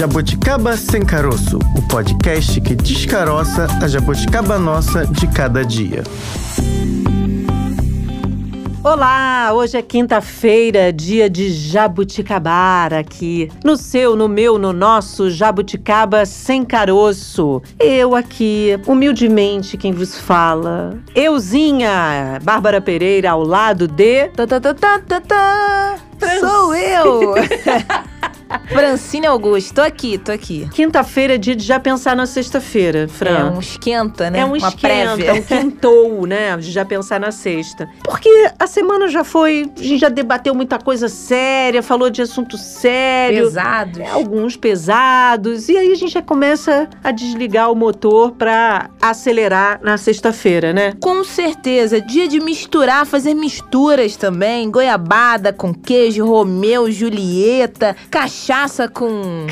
Jabuticaba Sem Caroço, o podcast que descaroça a jabuticaba nossa de cada dia. Olá, hoje é quinta-feira, dia de jabuticabara aqui. No seu, no meu, no nosso Jabuticaba sem caroço. Eu aqui, humildemente, quem vos fala. Euzinha, Bárbara Pereira, ao lado de. Tá, tá, tá, tá, tá, tá. Sou eu! Francine Augusto, tô aqui, tô aqui. Quinta-feira é dia de já pensar na sexta-feira, Fran. É um esquenta, né? É um Uma esquenta, prévia. um quintou, né? De já pensar na sexta. Porque a semana já foi, a gente já debateu muita coisa séria, falou de assunto sério. Pesados. Alguns pesados, e aí a gente já começa a desligar o motor pra acelerar na sexta-feira, né? Com certeza, dia de misturar, fazer misturas também. Goiabada com queijo, Romeu, Julieta, cachaça com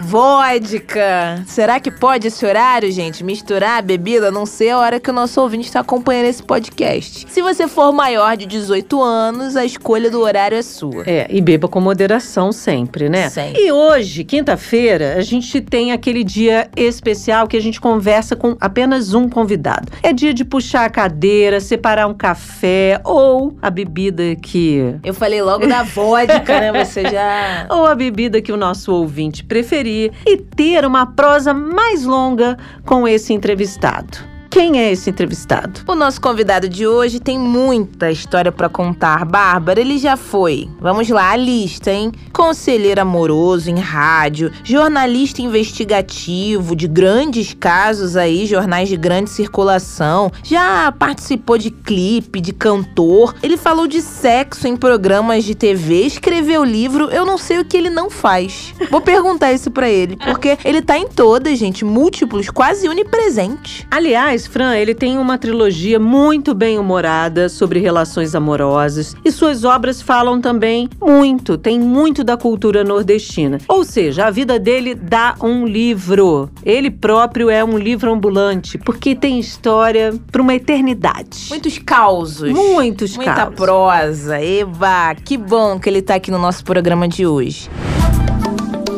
vodka. Será que pode esse horário, gente? Misturar a bebida? Não sei a hora que o nosso ouvinte está acompanhando esse podcast. Se você for maior de 18 anos, a escolha do horário é sua. É, e beba com moderação sempre, né? Sempre. E hoje, quinta-feira, a gente tem aquele dia especial que a gente conversa com apenas um convidado. É dia de puxar a cadeira, separar um café ou a bebida que Eu falei logo da vodka, né? Você já. ou a bebida que o nosso ouvinte preferir e ter uma prosa mais longa com esse entrevistado. Quem é esse entrevistado? O nosso convidado de hoje tem muita história pra contar. Bárbara, ele já foi. Vamos lá, a lista, hein? Conselheiro amoroso em rádio, jornalista investigativo de grandes casos aí, jornais de grande circulação. Já participou de clipe, de cantor. Ele falou de sexo em programas de TV, escreveu livro. Eu não sei o que ele não faz. Vou perguntar isso pra ele, porque ele tá em todas, gente, múltiplos, quase onipresente. Aliás, Fran, ele tem uma trilogia muito bem humorada sobre relações amorosas e suas obras falam também muito, tem muito da cultura nordestina. Ou seja, a vida dele dá um livro. Ele próprio é um livro ambulante, porque tem história para uma eternidade. Muitos causos. Muitos Muita casos. prosa. Eva, que bom que ele tá aqui no nosso programa de hoje.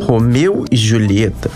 Romeu e Julieta.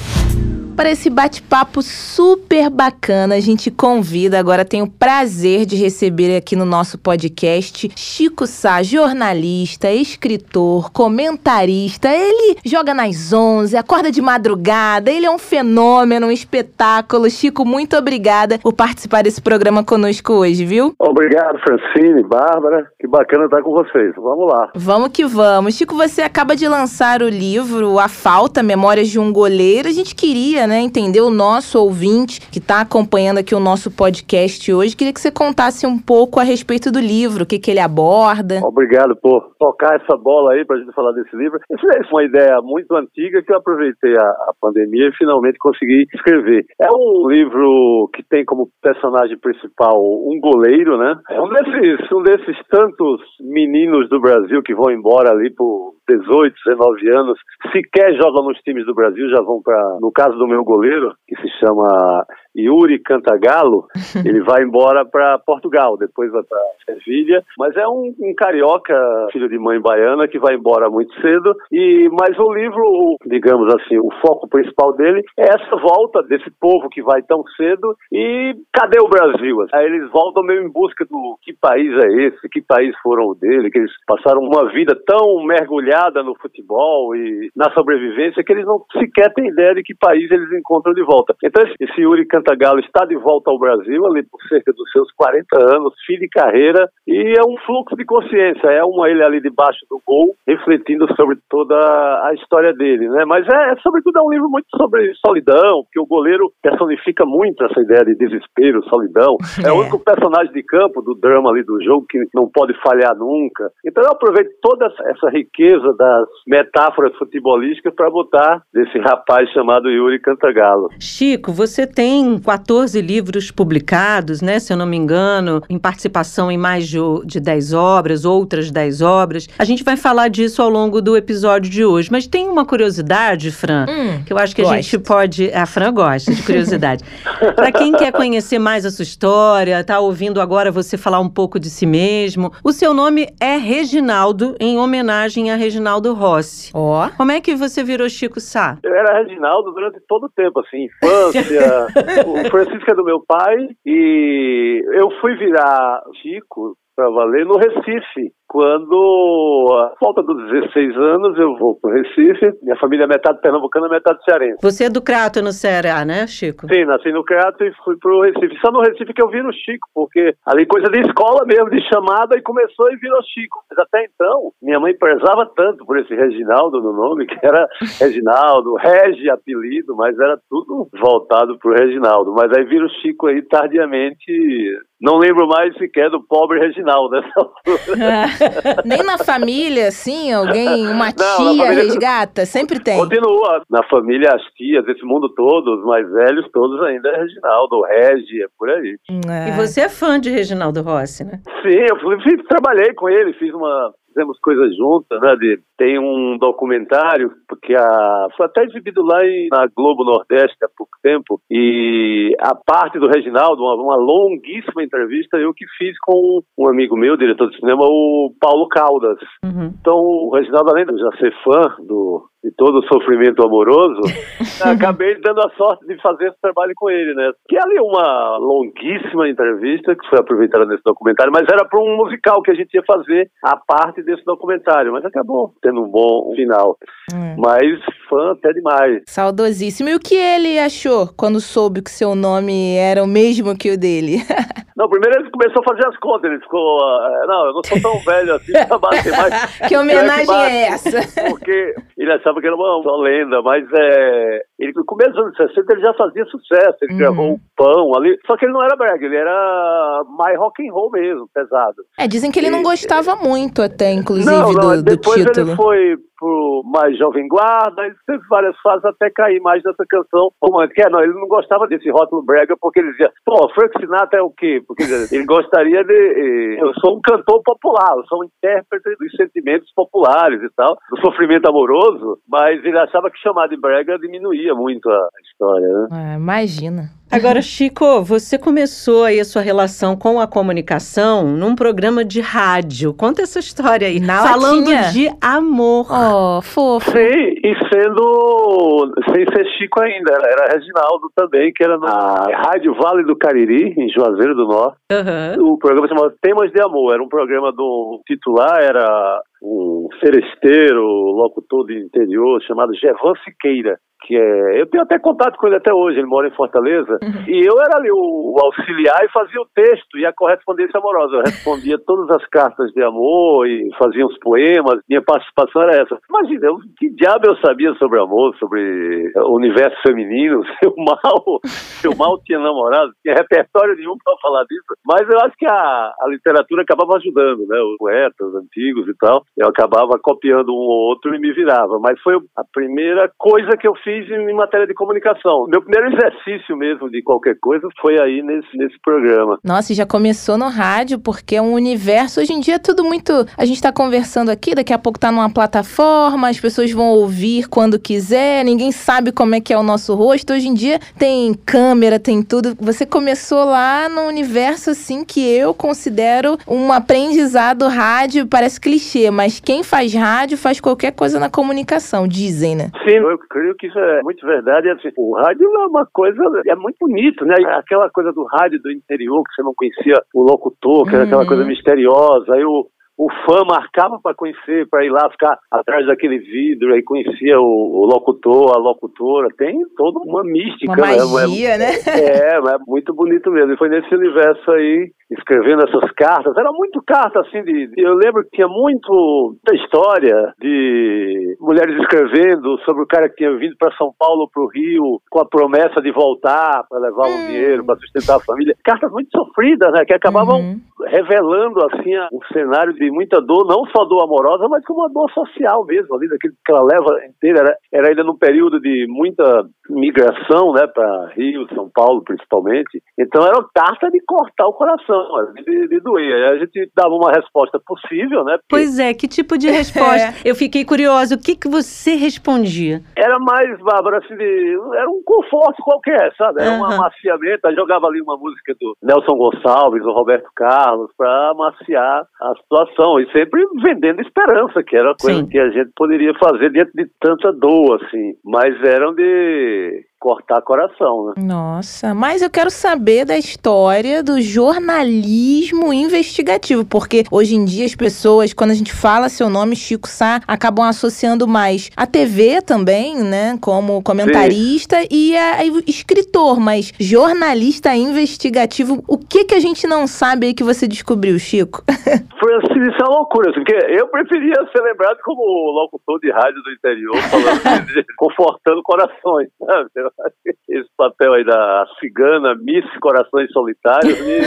Para esse bate-papo super bacana, a gente convida, agora tenho o prazer de receber aqui no nosso podcast Chico Sá, jornalista, escritor, comentarista. Ele joga nas 11, acorda de madrugada, ele é um fenômeno, um espetáculo. Chico, muito obrigada por participar desse programa conosco hoje, viu? Obrigado, Francine, Bárbara. Que bacana estar com vocês. Vamos lá. Vamos que vamos. Chico, você acaba de lançar o livro A Falta, Memórias de um Goleiro. A gente queria, né, entender o nosso ouvinte que está acompanhando aqui o nosso podcast hoje. Queria que você contasse um pouco a respeito do livro, o que, que ele aborda. Obrigado por tocar essa bola aí para a gente falar desse livro. Essa é uma ideia muito antiga que eu aproveitei a, a pandemia e finalmente consegui escrever. É um livro que tem como personagem principal um goleiro, né? É um desses, um desses tantos meninos do Brasil que vão embora ali por 18, 19 anos, sequer jogam nos times do Brasil, já vão para, no caso do meu goleiro, que se chama Yuri Cantagalo, ele vai embora para Portugal, depois vai para Sevilha, mas é um, um carioca, filho de mãe baiana, que vai embora muito cedo, e mas o livro, digamos assim, o foco principal dele é essa volta desse povo que vai tão cedo e cadê o Brasil? Aí eles voltam meio em busca do que país é esse, que país foram o dele, que eles passaram uma vida tão mergulhada no futebol e na sobrevivência que eles não sequer têm ideia de que país eles encontram de volta. Então esse- Yuri Cantagalo está de volta ao Brasil, ali por cerca dos seus 40 anos, fim de carreira, e é um fluxo de consciência, é uma ele ali debaixo do gol, refletindo sobre toda a história dele, né? Mas é, é, sobretudo, é um livro muito sobre solidão, porque o goleiro personifica muito essa ideia de desespero, solidão. É, o É. único personagem de campo do drama ali do jogo que não pode falhar nunca. Então eu aproveito toda essa- essa riqueza das metáforas futebolísticas para botar desse rapaz chamado Yuri Cantagalo. Chico, você tem tem 14 livros publicados, né, se eu não me engano, em participação em mais de, de 10 obras, outras 10 obras. A gente vai falar disso ao longo do episódio de hoje. Mas tem uma curiosidade, Fran, hum, que eu acho que gosto. a gente pode. A Fran gosta de curiosidade. Para quem quer conhecer mais a sua história, tá ouvindo agora você falar um pouco de si mesmo, o seu nome é Reginaldo, em homenagem a Reginaldo Rossi. Ó. Oh. Como é que você virou Chico Sá? Eu era Reginaldo durante todo o tempo, assim, infância. o Francisco é do meu pai e eu fui virar Chico para valer no Recife. Quando, a falta dos 16 anos, eu vou para o Recife. Minha família é metade pernambucana, metade cearense. Você é do Crato, no Ceará, né, Chico? Sim, nasci no Crato e fui para o Recife. Só no Recife que eu vi no Chico, porque ali coisa de escola mesmo, de chamada, e começou e virou Chico. Mas até então, minha mãe prezava tanto por esse Reginaldo no nome, que era Reginaldo, Regi apelido, mas era tudo voltado para o Reginaldo. Mas aí vira o Chico aí tardiamente não lembro mais sequer do pobre Reginaldo nessa altura. Nem na família, assim, alguém, uma tia família, resgata? Sempre tem. Continua. Na família, as tias, esse mundo todo, os mais velhos, todos ainda é Reginaldo, Regi, é por aí. É. E você é fã de Reginaldo Rossi, né? Sim, eu fui, trabalhei com ele, fiz uma fizemos coisas juntas, né? De, tem um documentário que a, foi até exibido lá em, na Globo Nordeste há pouco tempo e a parte do Reginaldo, uma, uma longuíssima entrevista eu que fiz com um amigo meu, diretor de cinema, o Paulo Caldas. Uhum. Então o Reginaldo, além de já ser fã do de todo o sofrimento amoroso, acabei dando a sorte de fazer esse trabalho com ele, né? Que é ali uma longuíssima entrevista que foi aproveitada nesse documentário, mas era para um musical que a gente ia fazer a parte desse documentário, mas acabou tendo um bom final. Hum. Mas fã até demais. Saudosíssimo. E o que ele achou quando soube que seu nome era o mesmo que o dele? Não, primeiro ele começou a fazer as contas, ele ficou, uh, não, eu não sou tão velho assim pra bater mais. que homenagem é, é essa? Porque ele achava que era uma, uma lenda, mas é, ele, no começo dos anos 60 ele já fazia sucesso, ele uhum. gravou o Pão ali, só que ele não era brega, ele era mais rock and roll mesmo, pesado. É, dizem que ele e, não gostava muito até, inclusive, não, não, do, do depois título. ele foi pro mais jovem guarda, ele teve várias fases até cair mais nessa canção romântica. É, não, ele não gostava desse rótulo brega porque ele dizia, pô, Frank Sinatra é o quê? Porque ele gostaria de... Eh, eu sou um cantor popular, eu sou um intérprete dos sentimentos populares e tal, do sofrimento amoroso, mas ele achava que chamar de brega diminuía muito a história, né? É, imagina. Agora, Chico, você começou aí a sua relação com a comunicação num programa de rádio. Conta essa história aí. Na falando latinha. de amor. Oh, fofo. Sim, e sendo sem ser Chico ainda, era Reginaldo também, que era na Rádio Vale do Cariri, em Juazeiro do Norte. Uhum. O programa chamava Temas de Amor. Era um programa do titular, era um seresteiro, locutor de interior, chamado Gevan Siqueira que é. Eu tenho até contato com ele até hoje, ele mora em Fortaleza. Uhum. E eu era ali o, o, auxiliar e fazia o texto e a correspondência amorosa. Eu respondia todas as cartas de amor e fazia os poemas. Minha participação era essa. Imagina, eu, que diabo eu sabia sobre amor, sobre o universo feminino, se eu mal, se eu mal tinha namorado, tinha repertório nenhum para falar disso. Mas eu acho que a, a literatura acabava ajudando, né? Os poetas antigos e tal. Eu acabava copiando um ou outro e me virava. Mas foi a primeira coisa que eu fiz fiz em matéria de comunicação. Meu primeiro exercício mesmo de qualquer coisa foi aí nesse, nesse programa. Nossa, e já começou no rádio, porque é um universo. Hoje em dia é tudo muito. A gente está conversando aqui, daqui a pouco tá numa plataforma, as pessoas vão ouvir quando quiser, ninguém sabe como é que é o nosso rosto. Hoje em dia tem câmera, tem tudo. Você começou lá no universo assim que eu considero um aprendizado rádio, parece clichê, mas quem faz rádio faz qualquer coisa na comunicação, dizem, né? Sim, eu creio que isso é muito verdade. Assim, o rádio é uma coisa, é muito bonito, né? Aquela coisa do rádio do interior, que você não conhecia o locutor, que era aquela coisa uhum. misteriosa. Aí o, o fã marcava para conhecer, para ir lá ficar atrás daquele vidro, aí conhecia o, o, locutor, a locutora, tem toda uma mística. Uma né? magia, né? É, é muito bonito mesmo. E foi nesse universo aí, escrevendo essas cartas, era muito carta assim de, de eu lembro que tinha muito da história de mulheres escrevendo sobre o cara que tinha vindo para São Paulo, para o Rio, com a promessa de voltar para levar hum. um dinheiro para sustentar a família. Cartas muito sofridas, né? Que acabavam uhum revelando assim um cenário de muita dor, não só dor amorosa, mas como uma dor social mesmo, ali daquele que ela leva inteira. Era, era ainda num período de muita migração, né, para Rio, São Paulo principalmente. Então era uma carta de cortar o coração, de, de doer. A gente dava uma resposta possível, né? Porque... Pois é, que tipo de resposta? é. Eu fiquei curiosa, o que, que você respondia? Era mais, Bárbara, assim, de, era um conforto qualquer, sabe? Era uhum. um amaciamento. Aí jogava ali uma música do Nelson Gonçalves, do Roberto Carlos, para amaciar a situação. E sempre vendendo esperança, que era a coisa Sim. que a gente poderia fazer diante de tanta dor, assim. Mas eram de cortar coração, né? Nossa, mas eu quero saber da história do jornalismo investigativo, porque hoje em dia as pessoas, quando a gente fala seu nome, Chico Sá, acabam associando mais a TV também, né, como comentarista Sim. e a, a, escritor, mas jornalista investigativo, o que que a gente não sabe aí que você descobriu, Chico? Foi assim, isso é uma loucura, assim, porque eu preferia ser lembrado como locutor de rádio do interior, falando confortando corações, sabe? Esse papel aí da cigana, Miss Corações Solitários, me,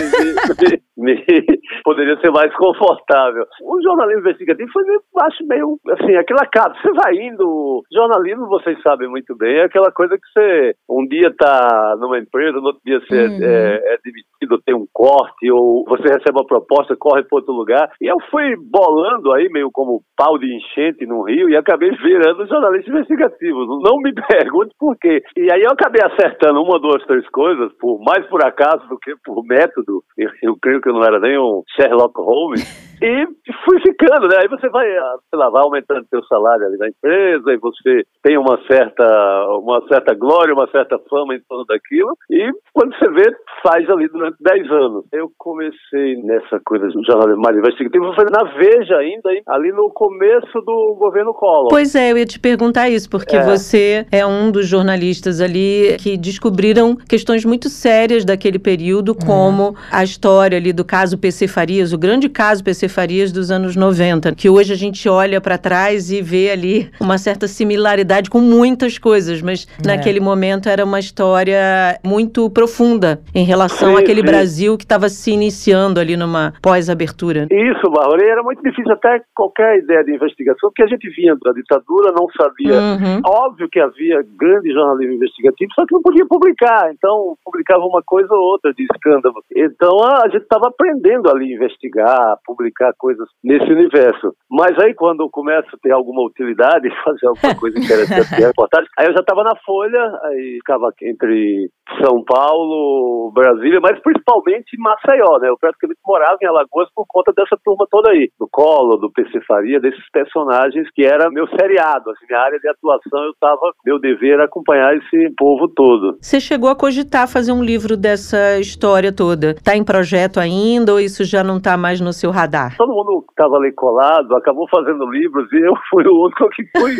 me, me, poderia ser mais confortável. O jornalismo investigativo foi, acho, meio assim, aquela casa. Você vai indo. Jornalismo, vocês sabem muito bem, é aquela coisa que você um dia tá numa empresa, no outro dia você uhum. é, é demitido, tem um corte, ou você recebe uma proposta, corre para outro lugar. E eu fui bolando aí, meio como pau de enchente no Rio, e acabei virando jornalista investigativo. Não me pergunte por quê. E aí eu acabei acertando uma, duas, três coisas, por mais por acaso do que por método. Eu, eu creio que eu não era nem um Sherlock Holmes. E fui ficando, né? Aí você vai, sei lá, vai aumentando seu salário ali na empresa, e você tem uma certa, uma certa glória, uma certa fama em torno daquilo, e quando você vê, faz ali durante 10 anos. Eu comecei nessa coisa do jornalismo mais investigativo, foi na Veja ainda, ali no começo do governo Collor. Pois é, eu ia te perguntar isso, porque é. você é um dos jornalistas ali que descobriram questões muito sérias daquele período, como a história ali do caso PC Farias, o grande caso PC Farias dos anos 90, que hoje a gente olha para trás e vê ali uma certa similaridade com muitas coisas, mas é. naquele momento era uma história muito profunda em relação sim, àquele sim. Brasil que estava se iniciando ali numa pós-abertura. Isso, Bárbara, era muito difícil até qualquer ideia de investigação, porque a gente vinha da ditadura, não sabia. Uhum. Óbvio que havia grande jornalismo investigativo, só que não podia publicar, então publicava uma coisa ou outra de escândalo. Então a gente estava aprendendo ali a investigar, publicar publicar coisas nesse universo. Mas aí quando começo a ter alguma utilidade, fazer alguma coisa interessante, reportagem, aí eu já estava na Folha, aí ficava entre São Paulo, Brasília, mas principalmente Maceió, né? Eu praticamente morava em Alagoas por conta dessa turma toda aí, do Colo, do PC Faria, desses personagens que era meu seriado, assim, minha área de atuação, eu estava, meu dever era acompanhar esse povo todo. Você chegou a cogitar fazer um livro dessa história toda? Tá em projeto ainda ou isso já não está mais no seu radar? Todo mundo que estava ali colado acabou fazendo livros e eu fui o único que fui.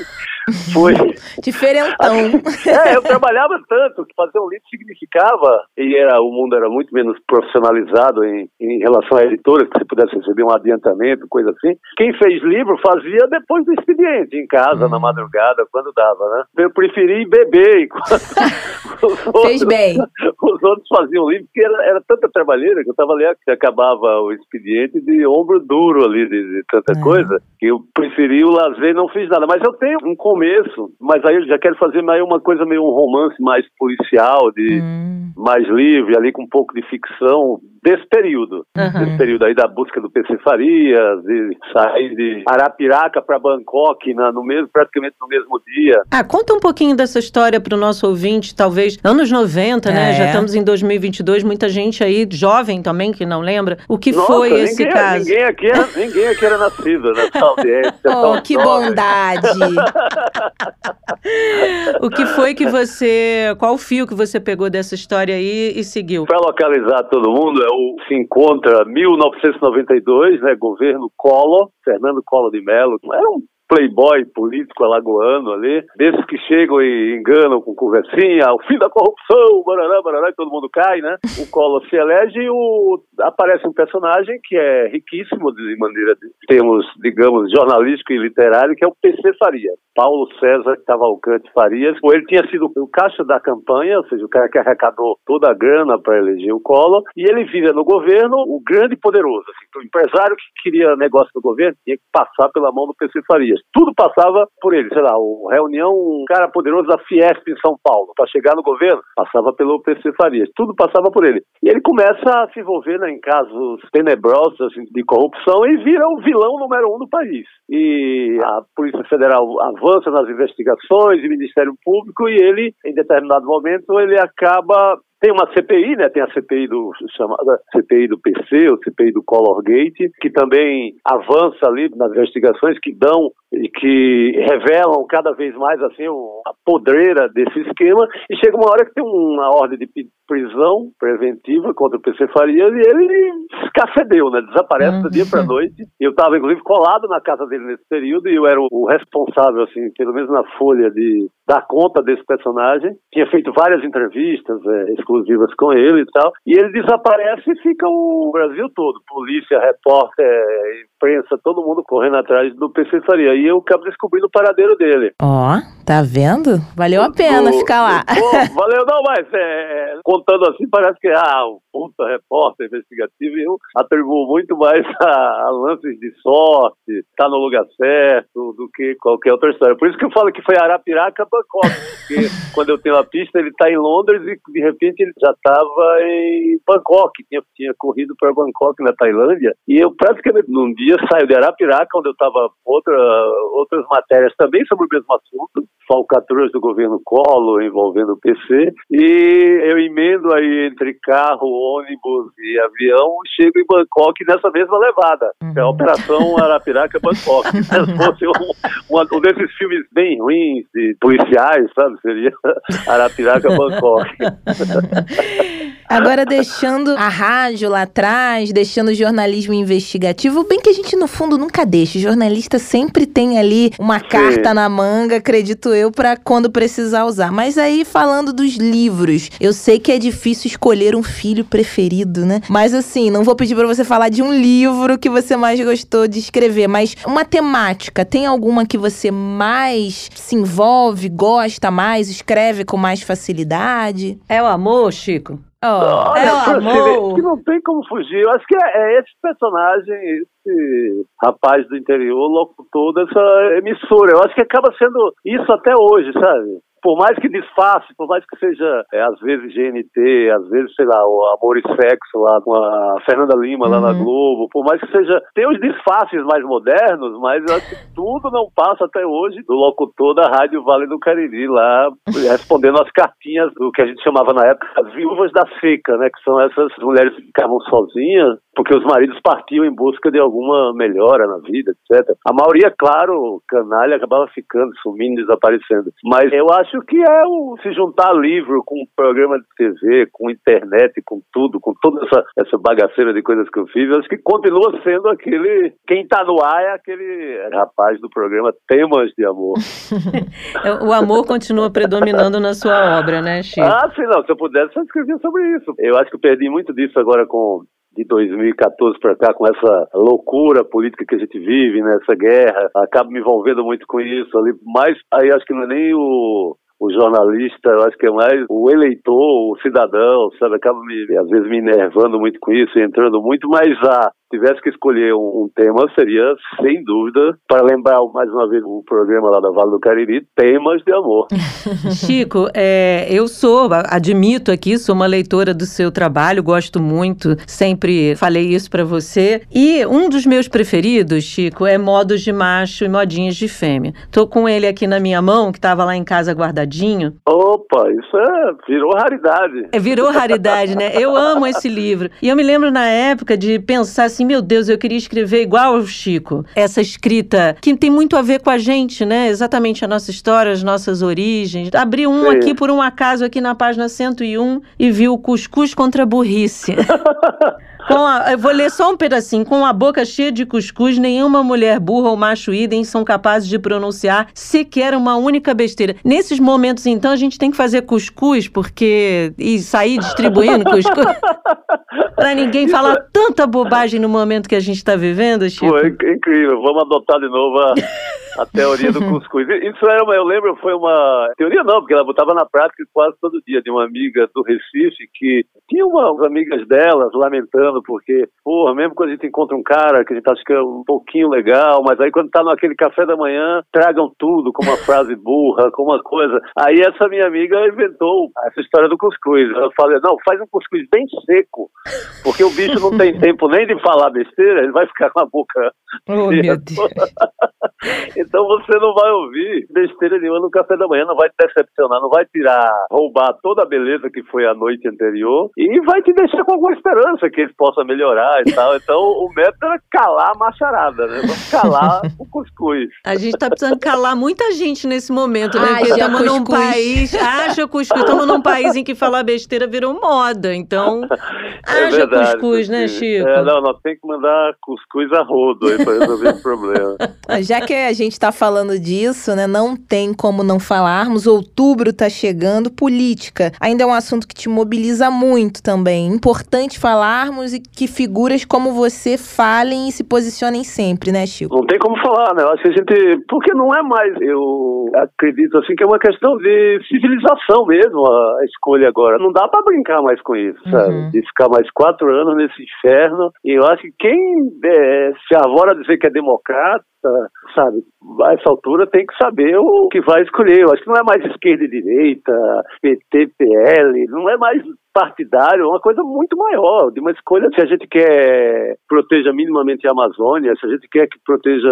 fui. Diferentão. é, eu trabalhava tanto que fazer um livro significava, e era, o mundo era muito menos profissionalizado em, em relação a editoras, que você pudesse receber um adiantamento, coisa assim. Quem fez livro fazia depois do expediente, em casa, hum. na madrugada, quando dava, né? Eu preferi beber enquanto os outros, Fez bem. Os outros faziam livro, porque era, era tanta trabalheira que eu estava ali, que acabava o expediente de ombro duro ali de, de tanta é. coisa, que eu preferi o lazer e não fiz nada. Mas eu tenho um começo, mas aí eu já quero fazer mais uma coisa meio um romance mais policial, de hum. mais livre, ali com um pouco de ficção, desse período. Uhum. Desse período aí da busca do PC Farias, de sair de Arapiraca para Bangkok na, no mesmo, praticamente no mesmo dia. Ah, conta um pouquinho dessa história para o nosso ouvinte, talvez anos 90, né? é. né? Já estamos em 2022, muita gente aí, jovem também, que não lembra. O que Nossa, foi ninguém, esse caso? Ninguém aqui era, ninguém aqui era nascido nessa audiência. oh, que bondade! o que foi que você. Qual o fio que você pegou dessa história aí e seguiu? Para localizar todo mundo, é o, se encontra 1992, né, governo Collor, Fernando Collor de Mello, era um playboy político alagoano ali, desses que chegam e enganam com conversinha, o fim da corrupção, barará, barará, e todo mundo cai, né? O Collor se elege e o... aparece um personagem que é riquíssimo de maneira de termos, digamos, jornalístico e literário, que é o PC Faria. Paulo César Cavalcante Farias. Ele tinha sido o caixa da campanha, ou seja, o cara que arrecadou toda a grana para eleger o Collor, e ele vira no governo o grande poderoso. Assim, o empresário que queria negócio do governo tinha que passar pela mão do PC Farias. Tudo passava por ele, sei lá, o reunião, um cara poderoso da Fiesp em São Paulo, para chegar no governo, passava pelo PC Farias. Tudo passava por ele. E ele começa a se envolver né, em casos tenebrosos assim, de corrupção e vira o vilão número um do país. E a Polícia Federal avança nas investigações, o Ministério Público, e ele, em determinado momento, ele acaba tem uma CPI, né? Tem a CPI do chamada CPI do PC, ou CPI do Color Gate, que também avança ali nas investigações que dão e que revelam cada vez mais assim a podreira desse esquema e chega uma hora que tem uma ordem de prisão preventiva contra o PC Farias e ele escafedeu, né? Desaparece uhum. do dia para noite. Eu estava inclusive colado na casa dele nesse período e eu era o responsável assim, pelo menos na folha de dar conta desse personagem. Tinha feito várias entrevistas é, exclusivas com ele e tal. E ele desaparece e fica o Brasil todo, polícia, repórter, imprensa, todo mundo correndo atrás do PC Faria. E eu acabo descobrindo o paradeiro dele. Ó, oh, tá vendo? Valeu a pena ficar lá. Valeu não, mas é, contando assim parece que ah, um puta repórter investigativo e eu atribuo muito mais a, a lances de sorte, tá no lugar certo, do que qualquer outra história. Por isso que eu falo que foi Arapiraca, Bangkok, porque quando eu tenho a pista ele tá em Londres e de repente ele já estava em Bangkok, tinha, tinha corrido para Bangkok na Tailândia e eu praticamente num dia saio de Arapiraca, onde eu estava outra, outras matérias também sobre o mesmo assunto, falcatruas do governo Collor envolvendo o PC, e eu emendo aí entre carro, ônibus e avião, chego em Bangkok nessa mesma levada. Uhum. É a Operação Arapiraca Bangkok. Se fosse um, um, um, desses filmes bem ruins de policiais, sabe? Seria Arapiraca Bangkok. Agora, deixando a rádio lá atrás, deixando o jornalismo investigativo, bem que a gente, no fundo, nunca deixa. O jornalista sempre tem ali uma Sim. carta na manga, acredito eu, para quando precisar usar. Mas aí, falando dos livros, eu sei que é difícil escolher um filho preferido, né? Mas assim, não vou pedir para você falar de um livro que você mais gostou de escrever, mas uma temática. Tem alguma que você mais se envolve, gosta mais, escreve com mais facilidade? É o amor, Chico? Oh, Olha, é o amor. que não tem como fugir. Eu acho que é, é, esse personagem, esse rapaz do interior, locutor dessa emissora. Eu acho que acaba sendo isso até hoje, sabe? Por mais que disfarce, por mais que seja, é, às vezes, GNT, às vezes, sei lá, o Amor e Sexo lá com a Fernanda Lima lá uhum. na Globo, por mais que seja, tem os disfarces mais modernos, mas eu acho que tudo não passa até hoje do locutor da Rádio Vale do Cariri lá, respondendo as cartinhas do que a gente chamava na época as viúvas da seca, né, que são essas mulheres que ficavam sozinhas, porque os maridos partiam em busca de alguma melhora na vida, etc. A maioria, claro, canalha, acabava ficando, sumindo, desaparecendo. Mas eu acho que é o se juntar livro com programa de TV, com internet, com tudo, com toda essa, essa bagaceira de coisas que eu fiz, eu acho que continua sendo aquele. Quem tá no ar é aquele rapaz do programa Temas de Amor. o amor continua predominando na sua obra, né, Chico? Ah, sim, não. Se eu pudesse, eu escrevia sobre isso. Eu acho que eu perdi muito disso agora com de 2014 para cá, com essa loucura política que a gente vive, né, essa guerra, acabo me envolvendo muito com isso ali, mas aí acho que não é nem o, o jornalista, eu acho que é mais o eleitor, o cidadão, sabe, acaba me, às vezes me enervando muito com isso, entrando muito, mas a, tivesse que escolher um, um, tema, seria, sem dúvida, para lembrar mais uma vez o programa lá da Vale do Cariri, temas de amor. Chico, é, eu sou, admito aqui, sou uma leitora do seu trabalho, gosto muito, sempre falei isso para você. E um dos meus preferidos, Chico, é Modos de Macho e Modinhas de Fêmea. Tô com ele aqui na minha mão, que estava lá em casa guardadinho. Opa, isso é, virou raridade. É, virou raridade, né? Eu amo esse livro. E eu me lembro na época de pensar assim, meu Deus, eu queria escrever igual o Chico. Essa escrita que tem muito a ver com a gente, né? Exatamente a nossa história, as nossas origens. Abri um Sim. aqui por um acaso aqui na página 101 e vi o cuscuz contra a burrice. Com a, eu vou ler só um pedacinho. Com a boca cheia de cuscuz, nenhuma mulher burra ou macho idem são capazes de pronunciar sequer uma única besteira. Nesses momentos, então, a gente tem que fazer cuscuz, porque. e sair distribuindo cuscuz. pra ninguém falar tanta bobagem no momento que a gente tá vivendo, Chico. Pô, é incrível. Vamos adotar de novo a. a teoria do cuscuz. Isso era uma, eu lembro, foi uma teoria não, porque ela botava na prática quase todo dia, de uma amiga do Recife que tinha umas amigas delas lamentando porque, porra, mesmo quando a gente encontra um cara que a gente acha que é um pouquinho legal, mas aí quando tá naquele café da manhã, tragam tudo com uma frase burra, com uma coisa. Aí essa minha amiga inventou essa história do cuscuz. Ela fala, não, faz um cuscuz bem seco, porque o bicho não tem tempo nem de falar besteira, ele vai ficar com a boca. Oh, meu Deus. então você não vai ouvir besteira nenhuma no café da manhã, não vai te decepcionar, não vai tirar, roubar toda a beleza que foi a noite anterior e vai te deixar com alguma esperança que ele possa melhorar e tal. Então o método era calar a macharada, né? Vamos calar o cuscuz. A gente tá precisando calar muita gente nesse momento, né? Porque estamos num país. Haja cuscuz. Estamos num país em que falar besteira virou moda. Então, É haja verdade, cuscuz, né. Chico? É, não, nós temos que mandar cuscuz a rodo aí pra resolver o problema. Já que a gente está falando disso, né, não tem como não falarmos. Outubro está chegando, política. Ainda é um assunto que te mobiliza muito também. Importante falarmos e que figuras como você falem e se posicionem sempre, né, Chico? Não tem como falar, né? Eu acho que a gente. Porque não é mais. Eu acredito assim que é uma questão de civilização mesmo a escolha agora. Não dá pra brincar mais com isso, sabe? Uhum. De ficar mais quatro anos nesse inferno. E eu acho que quem é, se arvora a dizer que é democrata, sabe, a essa altura tem que saber o que vai escolher. Eu acho que não é mais esquerda e direita, PT, PL, não é mais partidário, é uma coisa muito maior, de uma escolha se a gente quer proteja minimamente a Amazônia, se a gente quer que proteja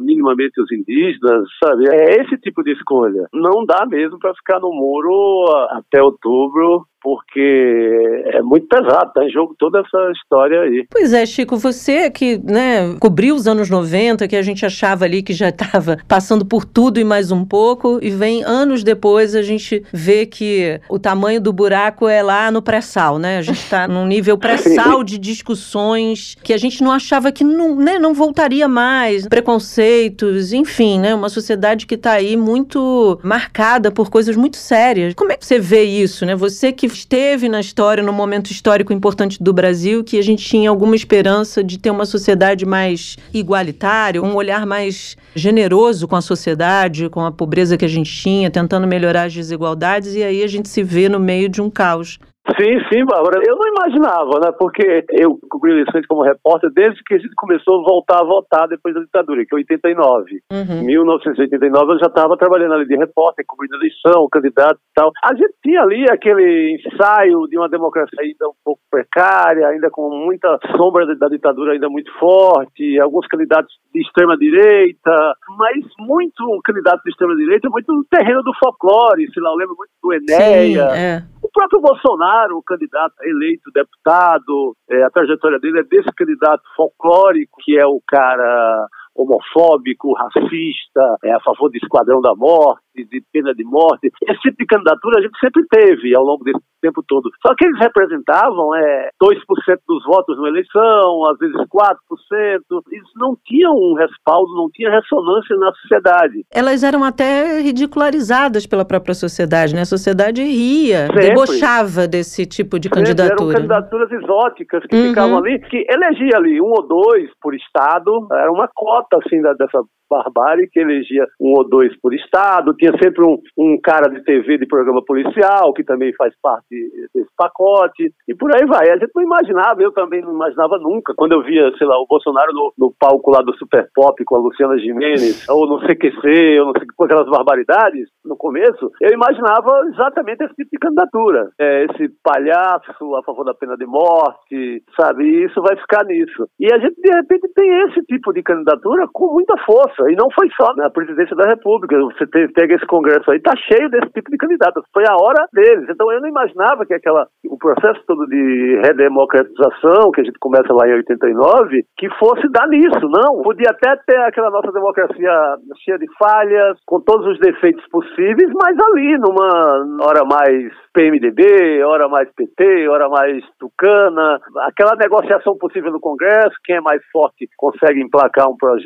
minimamente os indígenas, sabe? É esse tipo de escolha. Não dá mesmo para ficar no muro até outubro, porque é muito pesado, tá em jogo toda essa história aí. Pois é, Chico, você que né, cobriu os anos 90, que a gente achava ali que já estava passando por tudo e mais um pouco, e vem anos depois a gente vê que o tamanho do buraco é lá no pré-sal, né? A gente está num nível pré-sal de discussões que a gente não achava que não, né, não voltaria mais, preconceitos, enfim, né? Uma sociedade que está aí muito marcada por coisas muito sérias. Como é que você vê isso, né? Você que esteve na história, no momento histórico importante do Brasil, que a gente tinha alguma esperança de ter uma sociedade mais igualitária, um olhar mais generoso com a sociedade, com a pobreza que a gente tinha, tentando melhorar as desigualdades, e aí a gente se vê no meio de um caos. Sim, sim, Bárbara. Eu não imaginava, né? Porque eu cobri eleições como repórter desde que a gente começou a voltar a votar depois da ditadura, que é 89. Uhum. Em 1989 eu já estava trabalhando ali de repórter, cobrindo eleição, candidato e tal. A gente tinha ali aquele ensaio de uma democracia ainda um pouco precária, ainda com muita sombra da- ditadura ainda muito forte, alguns candidatos de extrema direita, mas muito candidato de extrema direita, muito no terreno do folclore, sei lá, eu lembro muito do Sim, Enéia, é. O próprio Bolsonaro, o candidato eleito deputado, é, a trajetória dele é desse candidato folclórico, que é o cara homofóbico, racista, é a favor do esquadrão da morte, de pena de morte. Esse tipo de candidatura a gente sempre teve ao longo desse tempo todo. Só que eles representavam é, 2% dos votos na eleição, às vezes 4%. Eles não tinham um respaldo, não tinha ressonância na sociedade. Elas eram até ridicularizadas pela própria sociedade, né? A sociedade ria, Sempre. debochava desse tipo de Sempre Eram candidatura. candidaturas exóticas que Uhum. ficavam ali, que elegia ali um ou dois por estado, era uma cota assim da- dessa barbárie que elegia um ou dois por estado, tinha sempre um, um cara de TV de programa policial que também faz parte desse pacote e por aí vai. A gente não imaginava, eu também não imaginava nunca, quando eu via, sei lá, o Bolsonaro no, no palco lá do Super Pop com a Luciana Gimenez, ou no CQC, ou não sei com aquelas barbaridades no começo, eu imaginava exatamente esse tipo de candidatura. É, esse palhaço a favor da pena de morte, sabe? E isso vai ficar nisso. E a gente, de repente, tem esse tipo de candidatura com muita força. E não foi só na presidência da República. Você pega esse Congresso aí, tá cheio desse tipo de candidatos. Foi a hora deles. Então eu não imaginava que aquela, o processo todo de redemocratização, que a gente começa lá em 89, que fosse dar nisso. Não. Podia até ter aquela nossa democracia cheia de falhas, com todos os defeitos possíveis, mas ali, numa hora mais PMDB, hora mais PT, hora mais Tucana, aquela negociação possível no Congresso, quem é mais forte consegue emplacar um projeto,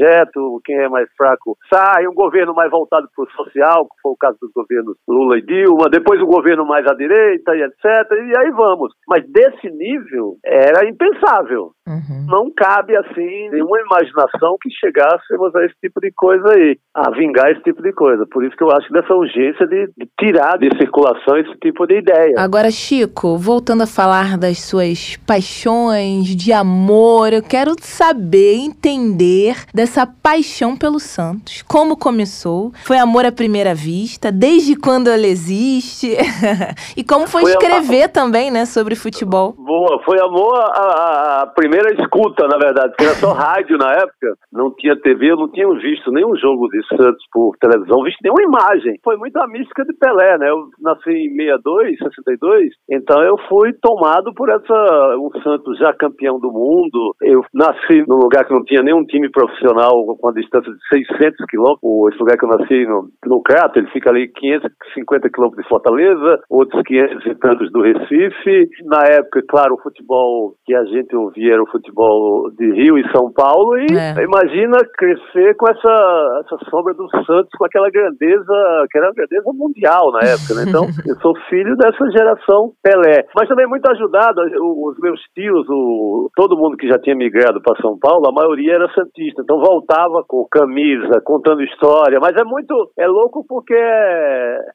quem é mais fraco sai, um governo mais voltado para o social, que foi o caso dos governos Lula e Dilma, depois o governo mais à direita e etc. E aí vamos. Mas desse nível era impensável. Uhum. Não cabe, assim, nenhuma imaginação que chegássemos a esse tipo de coisa aí, a vingar esse tipo de coisa. Por isso que eu acho dessa urgência de, de tirar de circulação esse tipo de ideia. Agora, Chico, voltando a falar das suas paixões, de amor, eu quero saber, entender dessa paixão pelo Santos. Como começou? Foi amor à primeira vista? Desde quando ela existe? e como foi, foi escrever também, né, sobre futebol? Boa, foi amor à, à primeira escuta, na verdade, porque era só rádio na época, não tinha TV, eu não tinha visto nenhum jogo de Santos por televisão, visto nenhuma imagem. Foi muito a mística de Pelé, né? Eu nasci em 62, 62, então eu fui tomado por essa, um Santos já campeão do mundo. Eu nasci num lugar que não tinha nenhum time profissional com a distância de 600 quilômetros. Esse lugar que eu nasci no, no Crato, ele fica ali 550 quilômetros de Fortaleza, outros 500 e tantos do Recife. Na época, claro, o futebol que a gente ouvia era o futebol de Rio e São Paulo. E é. imagina crescer com essa, essa sombra do Santos, com aquela grandeza, que era uma grandeza mundial na época. Né? Então, eu sou filho dessa geração Pelé. Mas também muito ajudado, os meus tios, o, todo mundo que já tinha migrado para São Paulo, a maioria era Santista. Então voltava com camisa, contando história. Mas é muito. É louco porque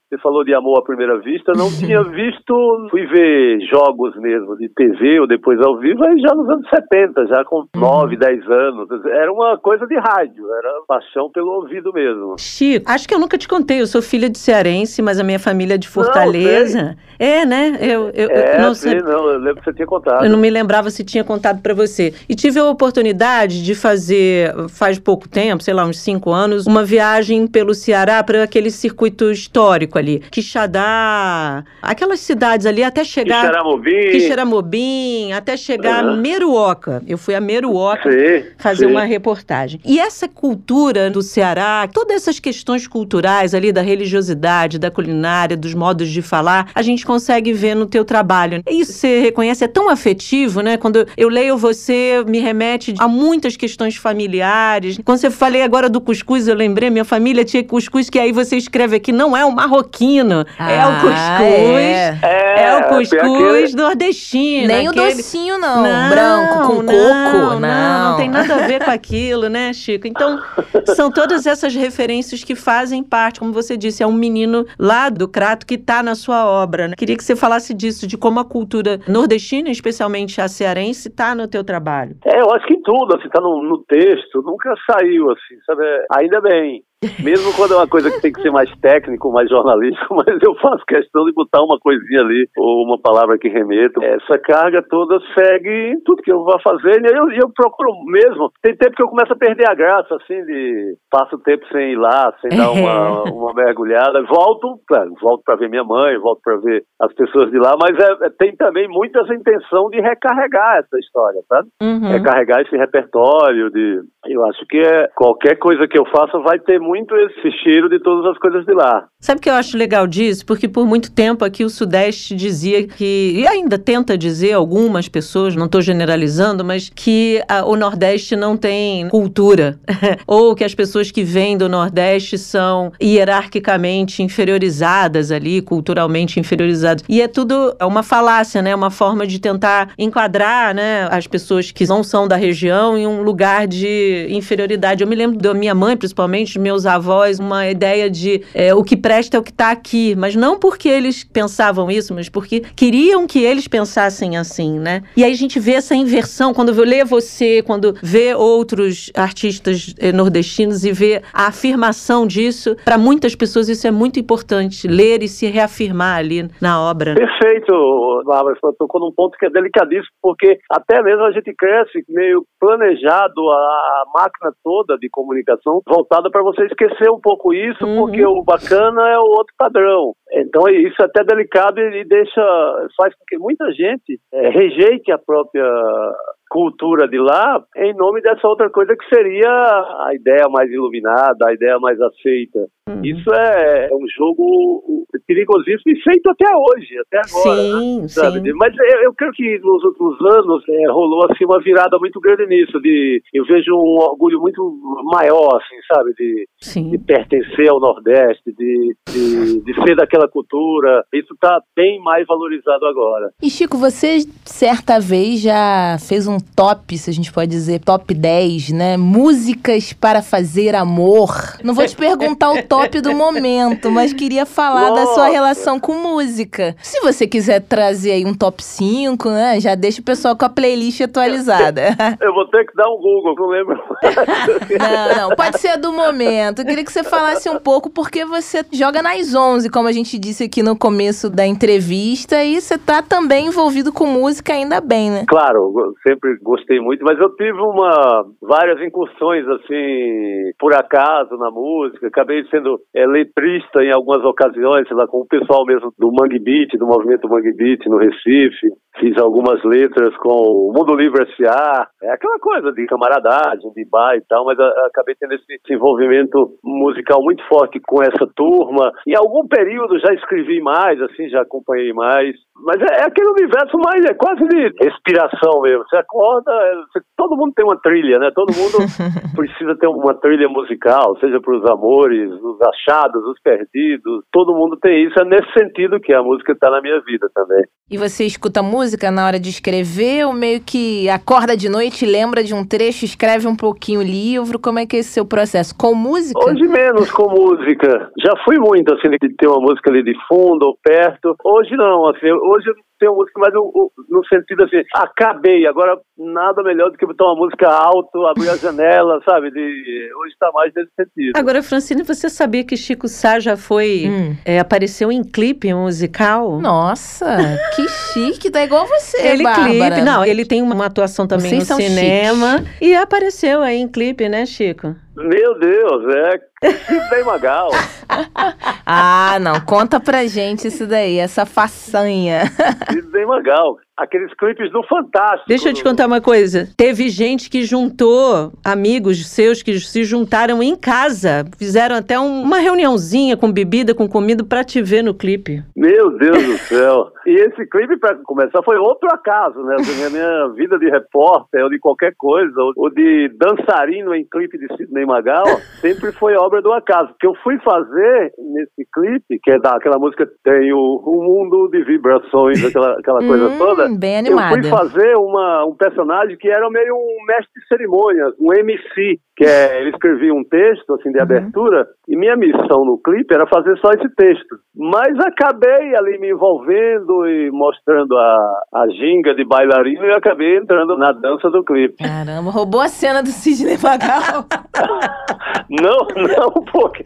você falou de amor à primeira vista, não tinha visto. Fui ver jogos mesmo de TV ou depois ao vivo, aí já nos anos 70, já com 9, uhum. 10 anos. Era uma coisa de rádio, era paixão pelo ouvido mesmo. Chico, acho que eu nunca te contei, eu sou filha de cearense, mas a minha família é de Fortaleza. Não, é, né? Eu, eu, é, não sei. Não, eu lembro que você tinha contado. Eu não me lembrava se tinha contado para você. E tive a oportunidade de fazer, faz pouco tempo, sei lá, uns cinco anos, uma viagem pelo Ceará para aquele circuito histórico ali. Quixadá, aquelas cidades ali, até chegar. Quixeramobim. Quixeramobim, até chegar uhum. a Meruoca. Eu fui a Meruoca sim, fazer sim. uma reportagem. E essa cultura do Ceará, todas essas questões culturais ali da religiosidade, da culinária, dos modos de falar, a gente consegue ver no teu trabalho. Isso você reconhece, é tão afetivo, né? Quando eu leio você, me remete a muitas questões familiares. Quando você falei agora do cuscuz, eu lembrei, minha família tinha cuscuz, que aí você escreve aqui, não é o marroquino, ah, é o ah, cuscuz. É, é o cuscuz nordestino. Nem aquele... o docinho, não. não branco, com não, coco, não. Não, não tem nada a ver com aquilo, né, Chico? Então, são todas essas referências que fazem parte, como você disse, é um menino lá do Crato que está na sua obra, né? Queria que você falasse disso, de como a cultura nordestina, especialmente a cearense, está no teu trabalho. É, eu acho que em tudo, assim, tá no, no texto, nunca saiu, assim, sabe? Ainda bem. Mesmo quando é uma coisa que tem que ser mais técnico, mais jornalístico, mas eu faço questão de botar uma coisinha ali, ou uma palavra que remeta. Essa carga toda segue tudo que eu vou fazer, e eu, eu procuro mesmo. Tem tempo que eu começo a perder a graça, assim, de passo tempo sem ir lá, sem dar uma, uma mergulhada. Volto, claro, volto para ver minha mãe, volto para ver as pessoas de lá, mas é, é, tem também muitas intenção de recarregar essa história, sabe? Uhum. Recarregar esse repertório de. Eu acho que é qualquer coisa que eu faça vai ter muito esse cheiro de todas as coisas de lá. Sabe o que eu acho legal disso? Porque por muito tempo aqui o Sudeste dizia que, e ainda tenta dizer algumas pessoas, não estou generalizando, mas que a, o Nordeste não tem cultura. Ou que as pessoas que vêm do Nordeste são hierarquicamente inferiorizadas ali, culturalmente inferiorizadas. E é tudo é uma falácia, né? Uma forma de tentar enquadrar né, as pessoas que não são da região em um lugar de inferioridade. Eu me lembro da minha mãe, principalmente, meus meus avós uma ideia de é, o que é o que está aqui, mas não porque eles pensavam isso, mas porque queriam que eles pensassem assim, né? E aí a gente vê essa inversão quando lê você, quando vê outros artistas eh, nordestinos e vê a afirmação disso. Para muitas pessoas isso é muito importante, ler e se reafirmar ali na obra. Perfeito, Bárbara, você tocou num ponto que é delicadíssimo, porque até mesmo a gente cresce meio planejado a máquina toda de comunicação voltada para você esquecer um pouco isso, uhum. porque o bacana é o outro padrão. Então isso é até delicado e deixa, faz com que muita gente é, rejeite a própria cultura de lá em nome dessa outra coisa que seria a ideia mais iluminada, a ideia mais aceita. Uhum. Isso é, é, um jogo perigosíssimo e feito até hoje, até agora. Sim, né? sabe? sim. Mas eu, eu creio que nos últimos anos é, rolou assim uma virada muito grande nisso. De, eu vejo um orgulho muito maior, assim, sabe? De, de pertencer ao Nordeste, de, de, de ser daquela cultura. Isso está bem mais valorizado agora. E Chico, você certa vez já fez um top, se a gente pode dizer, top 10, né? Músicas para fazer amor. Não vou te perguntar o top do momento, mas queria falar da sua Nossa. relação com música. Se você quiser trazer aí um top 5, né? Já deixa o pessoal com a playlist atualizada. Eu vou ter que dar um Google, não lembro. Não, não, pode ser do momento. Eu queria que você falasse um pouco porque você joga nas 11, como a gente disse aqui no começo da entrevista, e você tá também envolvido com música ainda bem, né? Claro, sempre gostei muito, mas eu tive uma várias incursões assim, por acaso na música. Acabei sendo é, letrista em algumas ocasiões, sei lá, com o pessoal mesmo do Mangue Beat, do movimento Mangue Beat no Recife. Fiz algumas letras com o Mundo Livre S.A. É aquela coisa de camaradagem, de bar e tal, mas a, acabei tendo esse, esse envolvimento musical muito forte com essa turma. Em algum período já escrevi mais, assim, já acompanhei mais. Mas é, é aquele universo mais, é quase de respiração mesmo. Você acorda, é, você- todo mundo tem uma trilha, né? Todo mundo precisa ter uma trilha musical, seja para os amores, os achados, os perdidos. Todo mundo tem isso. É nesse sentido que a música está na minha vida também. E você escuta música na hora de escrever ou meio que acorda de noite, lembra de um trecho, escreve um pouquinho o livro? Como é que é esse seu processo? Com música? Hoje menos com música. Já fui muito, assim, de ter uma música ali de fundo ou perto. Hoje não, assim, hoje eu tenho música, mas eu, eu- no sentido assim, acabei. Agora, nada melhor do que botar uma música alto, abrir a janela, sabe? De, hoje tá mais nesse sentido. Agora, Francine, você sabia que Chico Sá já foi. Hum. é, apareceu em clipe musical? Nossa, que chique, tá igual você, Ele Bárbara. clipe, não, ele tem uma atuação também Vocês no cinema e apareceu aí em clipe, né, Chico? Meu Deus, é Sidney Magal. Ah, não, conta pra gente isso daí, essa façanha. Sidney Magal. Aqueles clipes do Fantástico. Deixa eu te contar uma coisa. Teve gente que juntou, amigos seus que se juntaram em casa, fizeram até um- uma reuniãozinha com bebida, com comida pra te ver no clipe. Meu Deus do céu. E esse clipe, para começar, foi outro acaso, né? Assim, A minha vida de repórter, ou de qualquer coisa, ou- de dançarino em clipe de Sidney Magal, sempre foi obra do acaso. Porque eu fui fazer nesse clipe, que é daquela música Tem o, o mundo de vibrações, aquela, aquela coisa Hum, toda. Bem Eu animada. fui fazer uma, um personagem que era meio um mestre de cerimônias, um MC, que é, ele escrevia um texto assim Uhum. de abertura e minha missão no clipe era fazer só esse texto. Mas acabei ali me envolvendo e mostrando a, a ginga de bailarino e acabei entrando na dança do clipe. Caramba, roubou a cena do Sidney Magal. Não, não, porque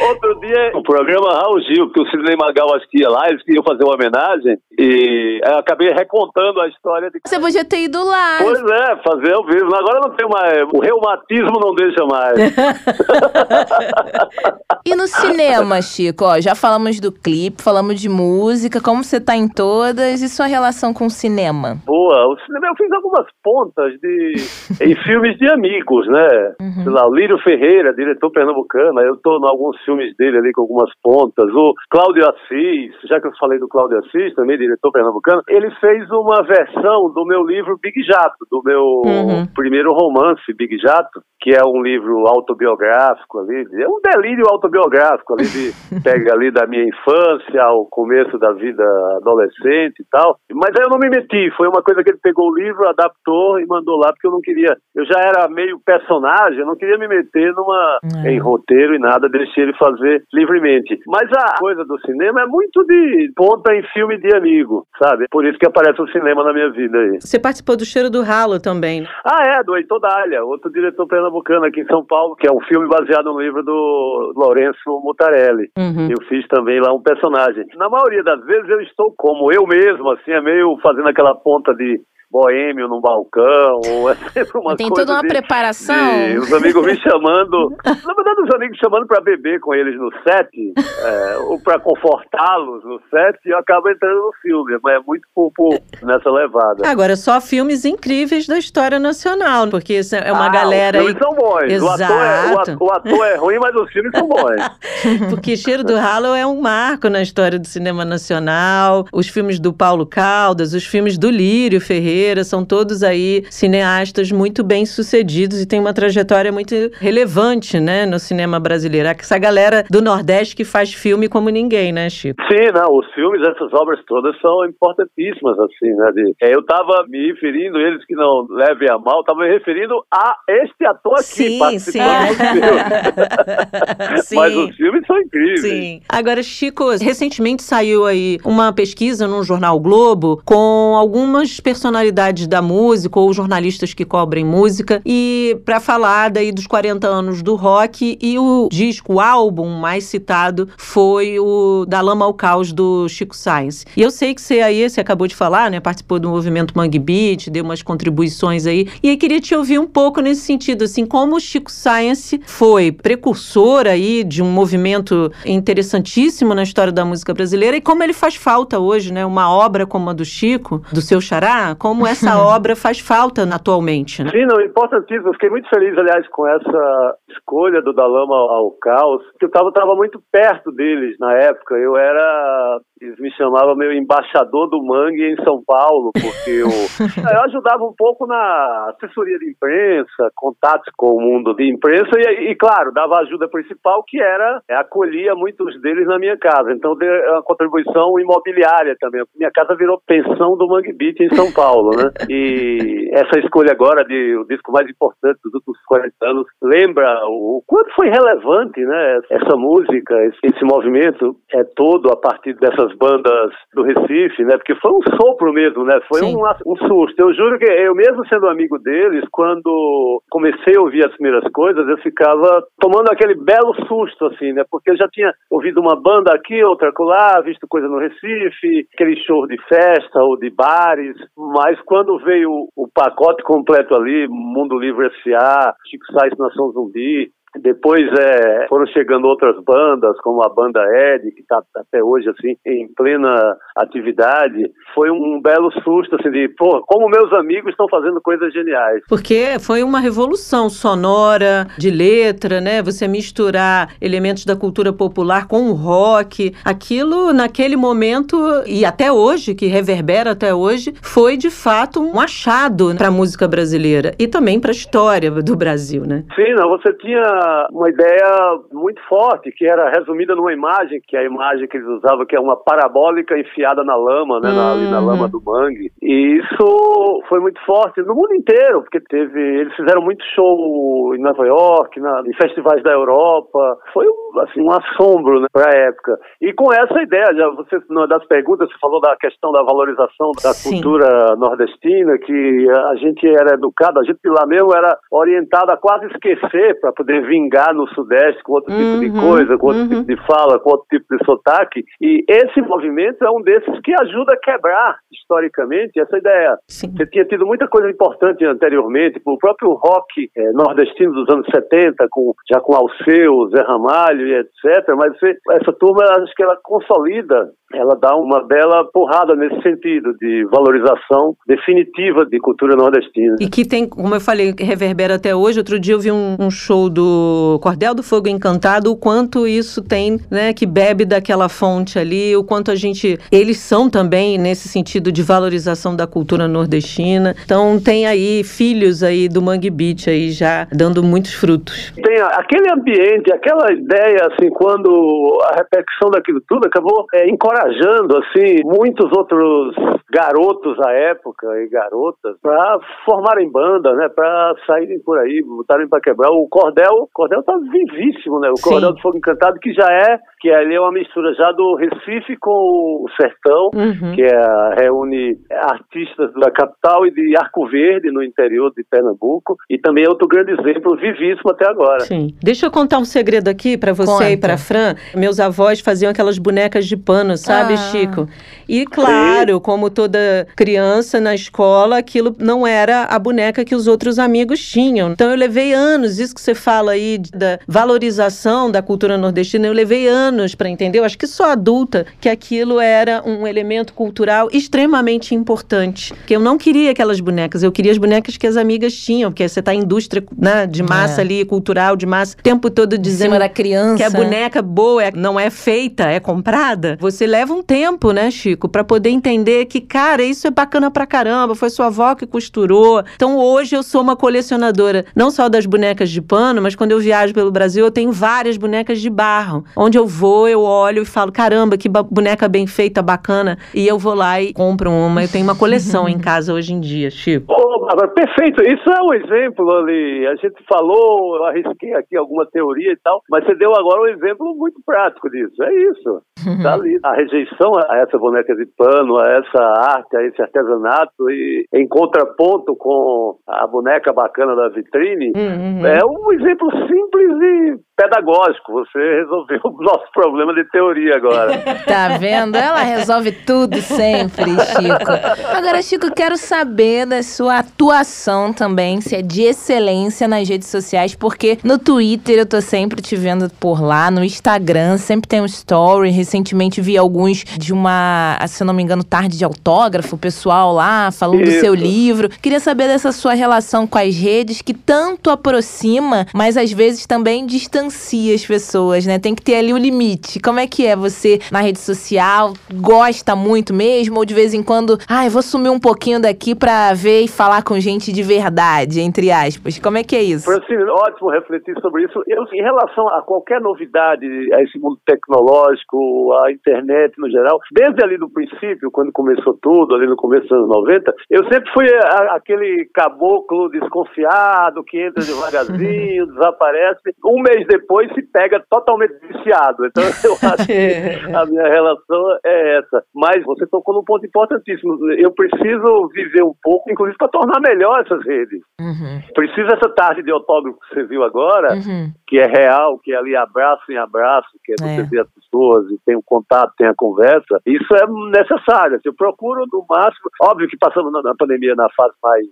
outro dia o programa Raul Gil, que o Sidney Magal acho que ia lá, eles queriam fazer uma homenagem e eu acabei recontando a história de Você podia ter ido lá. Pois é, fazer ao vivo. Agora não tem mais. O reumatismo não deixa mais. E no cinema, Chico, ó, já falamos do clipe, falamos de música, como você tá em todas, e sua relação com o cinema? Boa, o cinema eu fiz algumas pontas de em filmes de amigos, né? Uhum. Sei lá, Lírio Ferreira, diretor pernambucano, eu tô em alguns filmes dele ali com algumas pontas. O Cláudio Assis, já que eu falei do Cláudio Assis, também diretor pernambucano, ele fez uma versão do meu livro Big Jato, do meu Uhum. primeiro romance, Big Jato, que é um livro autobiográfico ali, é um delírio autobiográfico ali, de, pega ali da minha infância ao começo da vida adolescente e tal. Mas aí eu não me meti, foi uma coisa que ele pegou o livro, adaptou e mandou lá, porque eu não queria, eu já era meio personagem, eu não queria me meter numa, É. em roteiro e nada, deixei ele fazer livremente. Mas a coisa do cinema é muito de ponta em filme de amigo, sabe? Por isso que aparece o cinema na minha vida aí. Você participou do Cheiro do Ralo também. Ah, é, do Heitor Dália, outro diretor pernambucano aqui em São Paulo, que é um filme baseado no livro do Lourenço Mutarelli. Uhum. Eu fiz também lá um personagem. Na maioria das vezes eu estou como eu mesmo, assim, é meio fazendo aquela ponta de boêmio num balcão, ou é sempre uma Tem coisa toda uma de, preparação. de os amigos me chamando, na verdade os amigos chamando para beber com eles no set, é, ou para confortá-los no set, e eu acabo entrando no filme, mas é muito por, por nessa levada. Agora, só filmes incríveis da história nacional, porque isso é uma Ah, galera Os aí. filmes são bons. O ator, é, o, Exato. ator, o ator é ruim, mas os filmes são bons. Porque Cheiro do Ralo é um marco na história do cinema nacional. Os filmes do Paulo Caldas, os filmes do Lírio Ferreira, são todos aí cineastas muito bem sucedidos e têm uma trajetória muito relevante, né, no cinema brasileiro. Essa galera do Nordeste que faz filme como ninguém, né, Chico? Sim, não, os filmes, essas obras todas são importantíssimas, assim, né? de- é, eu estava me referindo, eles que não levem a mal, estava me referindo a este ator aqui, Sim, participando do filme. Sim. Mas os filmes são incríveis. Sim. Agora, Chico, recentemente saiu aí uma pesquisa no jornal Globo com algumas personalidades da música ou jornalistas que cobrem música e para falar daí dos 40 anos do rock e o disco, o álbum mais citado foi o Da Lama ao Caos do Chico Science. E eu sei que você aí, você acabou de falar, né, participou do movimento Mangue Beat, deu umas contribuições aí. E aí queria te ouvir um pouco nesse sentido, assim, como o Chico Science foi precursor aí de um movimento interessantíssimo na história da música brasileira e como ele faz falta hoje, né? Uma obra como a do Chico, do seu xará, como essa obra faz falta atualmente, né? Sim, não, importantíssimo. Eu fiquei muito feliz, aliás, com essa escolha do Dalama ao Caos, que eu estava tava muito perto deles na época. Eu era, eles me chamavam meu embaixador do Mangue em São Paulo, porque eu, eu ajudava um pouco na assessoria de imprensa, contatos com o mundo de imprensa e, e, claro, dava a ajuda principal, que era é, acolhia muitos deles na minha casa. Então, deu uma contribuição imobiliária também. Minha casa virou pensão do Mangue Beat em São Paulo, né? E essa escolha agora de o disco mais importante dos últimos 40 anos lembra o quanto foi relevante, né? Essa música, esse, movimento é todo a partir dessas bandas do Recife, né? Porque foi um sopro mesmo, né? Foi um, um susto. Eu juro que eu mesmo sendo amigo deles, quando comecei a ouvir as primeiras coisas, eu ficava tomando aquele belo susto, assim, né? Porque eu já tinha ouvido uma banda aqui, outra lá, visto coisa no Recife, aquele show de festa ou de bares, mas quando veio o, o pacote completo ali, Mundo Livre S.A., Chico Sainz Nação Zumbi, he depois é, foram chegando outras bandas, como a banda Ed, que está até hoje assim em plena atividade. Foi um belo susto assim de, pô, como meus amigos estão fazendo coisas geniais. Porque foi uma revolução sonora, de letra, né? Você misturar elementos da cultura popular com o rock. Aquilo naquele momento e até hoje, que reverbera até hoje, foi de fato um achado para a música brasileira e também para a história do Brasil, né? Sim, não, você tinha uma ideia muito forte, que era resumida numa imagem, que é a imagem que eles usavam, que é uma parabólica enfiada na lama, né, na, ali na lama do mangue. E isso foi muito forte no mundo inteiro, porque teve, eles fizeram muito show em Nova York, na, em festivais da Europa. Foi assim, um assombro né, para a época. E com essa ideia, já você, numa das perguntas, você falou da questão da valorização da Sim. cultura nordestina, que a gente era educado, a gente lá mesmo era orientado a quase esquecer para poder vingar no Sudeste com outro tipo de Uhum, coisa, com outro uhum. tipo de fala, com outro tipo de sotaque. E esse movimento é um desses que ajuda a quebrar, historicamente, essa ideia. Sim. Você tinha tido muita coisa importante anteriormente, o próprio rock eh, nordestino dos anos 70, com, já com Alceu, Zé Ramalho e etc. Mas você- essa turma, acho que ela consolida, ela dá uma bela porrada nesse sentido, de valorização definitiva de cultura nordestina. E que tem, como eu falei, reverbera até hoje. Outro dia eu vi um, um show do Cordel do Fogo Encantado, o quanto isso tem, né, que bebe daquela fonte ali, o quanto a gente. Eles são também nesse sentido de valorização da cultura nordestina. Então tem aí filhos aí do Mangue Beach aí já dando muitos frutos. Tem aquele ambiente, aquela ideia, assim, quando a repercussão daquilo tudo acabou é, encorajando, assim, muitos outros garotos à época e garotas para formarem banda, né, para saírem por aí, botarem para quebrar. O Cordel Cordel tá vivíssimo, né? O Cordel do Fogo Encantado, que já é, que ali é uma mistura já do Recife com o Sertão, uhum. que é, reúne artistas da capital e de Arco Verde, no interior de Pernambuco, e também é outro grande exemplo, vivíssimo até agora. Sim. Deixa eu contar um segredo aqui para você Conta. e para Fran. Meus avós faziam aquelas bonecas de pano, sabe, ah. Chico? E claro, Sim. como toda criança na escola, aquilo não era a boneca que os outros amigos tinham. Então eu levei anos, isso que você fala aí da valorização da cultura nordestina, eu levei anos para entender, eu acho que só adulta, que aquilo era um elemento cultural extremamente importante. Que eu não queria aquelas bonecas, eu queria as bonecas que as amigas tinham, porque você tá em indústria né, de massa é. ali, cultural, de massa, o tempo todo dizendo da criança. que a boneca boa é, não é feita, é comprada. Você leva um tempo, né, Chico, para poder entender que, cara, isso é bacana pra caramba, foi sua avó que costurou. Então hoje eu sou uma colecionadora, não só das bonecas de pano, mas quando eu viajo pelo Brasil, eu tenho várias bonecas de barro. Onde eu vou, eu olho e falo, caramba, que boneca bem feita, bacana. E eu vou lá e compro uma. Eu tenho uma coleção em casa hoje em dia, Chico. Oh, agora, perfeito. Isso é um exemplo ali. A gente falou, eu arrisquei aqui alguma teoria e tal, mas você deu agora um exemplo muito prático disso. É isso. Tá ali. A rejeição a essa boneca de pano, a essa arte, a esse artesanato, e em contraponto com a boneca bacana da vitrine, uhum. é um exemplo simples e pedagógico. Você resolveu o nosso problema de teoria agora. tá vendo? Ela resolve tudo sempre, Chico. Agora, Chico, quero saber da sua atuação também, se é de excelência nas redes sociais, porque no Twitter eu tô sempre te vendo por lá, no Instagram sempre tem um story. Recentemente vi alguns de uma, se não me engano, tarde de autógrafo, pessoal lá falando Isso. do seu livro. Queria saber dessa sua relação com as redes que tanto aproxima, mas às vezes também distancia as pessoas, né? Tem que ter ali o limite. Como é que é você na rede social? Gosta muito mesmo? Ou de vez em quando, ai, ah, vou sumir um pouquinho daqui pra ver e falar com gente de verdade, entre aspas? Como é que é isso? Francine, ótimo refletir sobre isso. Eu, em relação a qualquer novidade, a esse mundo tecnológico, a internet no geral, desde ali do princípio, quando começou tudo, ali no começo dos anos 90, eu sempre fui a, aquele caboclo desconfiado que entra devagarzinho, desaparece. Um mês depois se pega totalmente viciado. Então eu acho que a minha relação é essa. Mas você tocou num ponto importantíssimo. Eu preciso viver um pouco, inclusive para tornar melhor essas redes. Uhum. Preciso essa tarde de autógrafo que você viu agora, uhum. que é real, que é ali abraço em abraço, que é você é. ver as pessoas e tem o um contato, tem a conversa. Isso é necessário. Assim, eu procuro no máximo, óbvio que passamos na, na pandemia na fase mais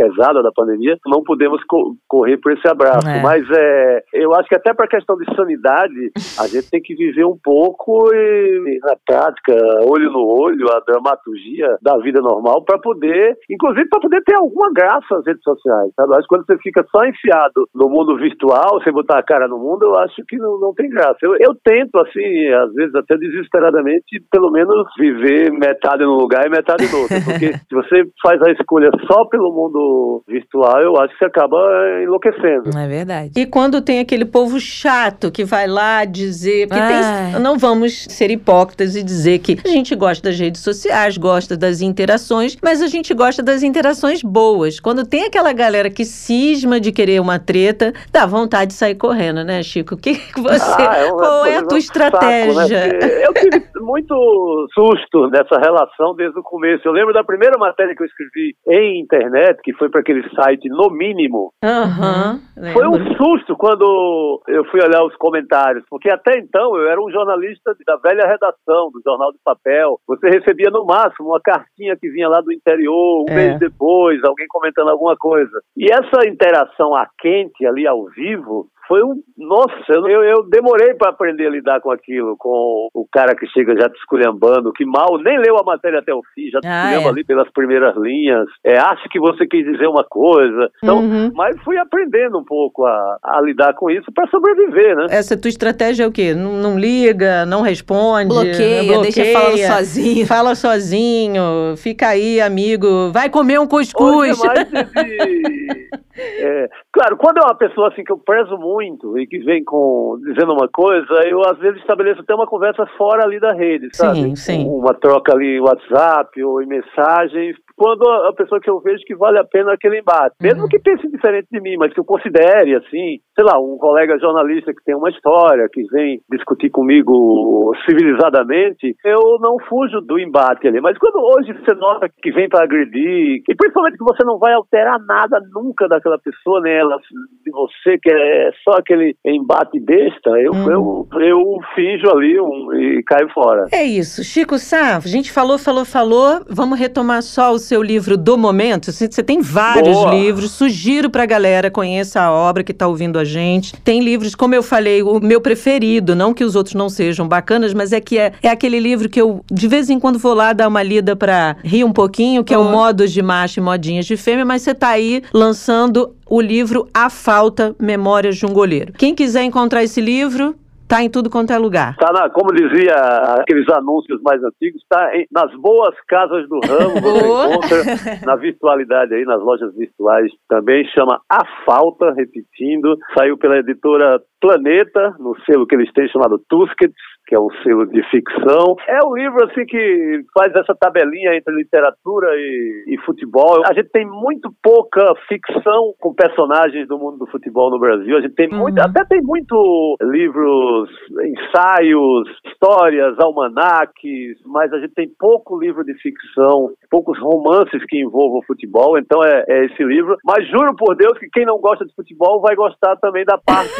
pesada da pandemia, não podemos co correr por esse abraço. É. Mas é, eu acho que até para a questão de sanidade, a gente tem que viver um pouco e, na prática, olho no olho, a dramaturgia da vida normal para poder, inclusive para poder ter alguma graça nas redes sociais. Sabe? Eu acho que quando você fica só enfiado no mundo virtual, sem botar a cara no mundo, eu acho que não, não tem graça. Eu, eu tento, assim, às vezes até desesperadamente, pelo menos viver metade num lugar e metade no outro. Porque se você faz a escolha só pelo mundo virtual, eu acho que você acaba enlouquecendo. É verdade. E quando tem aquele povo chato que vai lá dizer. Porque tem, não vamos ser hipócritas e dizer que a gente gosta das redes sociais, gosta das interações, mas a gente gosta das interações boas. Quando tem aquela galera que cisma de querer uma treta, dá vontade de sair correndo, né, Chico? Que você, ah, é qual é a tua estratégia? Saco, né? Eu tive muito susto nessa relação desde o começo. Eu lembro da primeira matéria que eu escrevi em internet, que foi para aquele site No Mínimo. Uhum, foi um susto quando eu fui olhar os comentários, porque até então eu era um jornalista da velha redação do Jornal de Papel. Você recebia no máximo uma cartinha que vinha lá do interior, um é. mês depois, alguém comentando alguma coisa. E essa interação a quente ali ao vivo foi um. Nossa, eu, eu demorei para aprender a lidar com aquilo, com o cara que chega já te esculhambando, que mal nem leu a matéria até o fim, já te ah, esculhamba é. ali pelas primeiras linhas, é, acha que você quis dizer uma coisa. Então, uhum. mas fui aprendendo um pouco a, a lidar com isso para sobreviver, né? Essa tua estratégia é o quê? Não, não liga, não responde, bloqueia, bloqueia, deixa falando sozinho. Fala sozinho, fica aí, amigo, vai comer um cuscuz. Hoje é mais de É, claro, quando é uma pessoa assim que eu prezo muito e que vem com dizendo uma coisa, eu às vezes estabeleço até uma conversa fora ali da rede, sabe? Sim, sim. Uma troca ali em WhatsApp ou em mensagens, quando a pessoa que eu vejo que vale a pena aquele embate, mesmo Uhum. que pense diferente de mim, mas que eu considere assim, sei lá, um colega jornalista que tem uma história, que vem discutir comigo civilizadamente, eu não fujo do embate ali. Mas quando hoje você nota que vem para agredir, e principalmente que você não vai alterar nada nunca daquela pessoa, nem ela de você, que é só aquele embate besta, eu, Uhum. eu, eu finjo ali um, e caio fora. É isso. Chico Sá, a gente falou, falou, falou. Vamos retomar só o seu livro do momento. Você tem vários Boa. livros. Sugiro pra galera conheça a obra que tá ouvindo a gente. Tem livros, como eu falei, o meu preferido, não que os outros não sejam bacanas, mas é que é, é aquele livro que eu de vez em quando vou lá dar uma lida pra rir um pouquinho, que é o. Modos de Macho e Modinhas de Fêmea, mas você tá aí lançando o livro A Falta, Memórias de um Goleiro. Quem quiser encontrar esse livro, tá em tudo quanto é lugar. Tá na, como dizia aqueles anúncios mais antigos, tá em- nas boas casas do ramo, você encontra na virtualidade aí, nas lojas virtuais também, chama A Falta, repetindo, saiu pela editora Planeta, no selo que eles têm chamado Tusquets, que é um selo de ficção. É um livro assim que faz essa tabelinha entre literatura e, e futebol. A gente tem muito pouca ficção com personagens do mundo do futebol no Brasil. A gente tem muito, Uhum. até tem muito livros, ensaios, histórias, almanaques, mas a gente tem pouco livro de ficção, poucos romances que envolvam futebol. Então é, é esse livro. Mas juro por Deus que quem não gosta de futebol vai gostar também da parte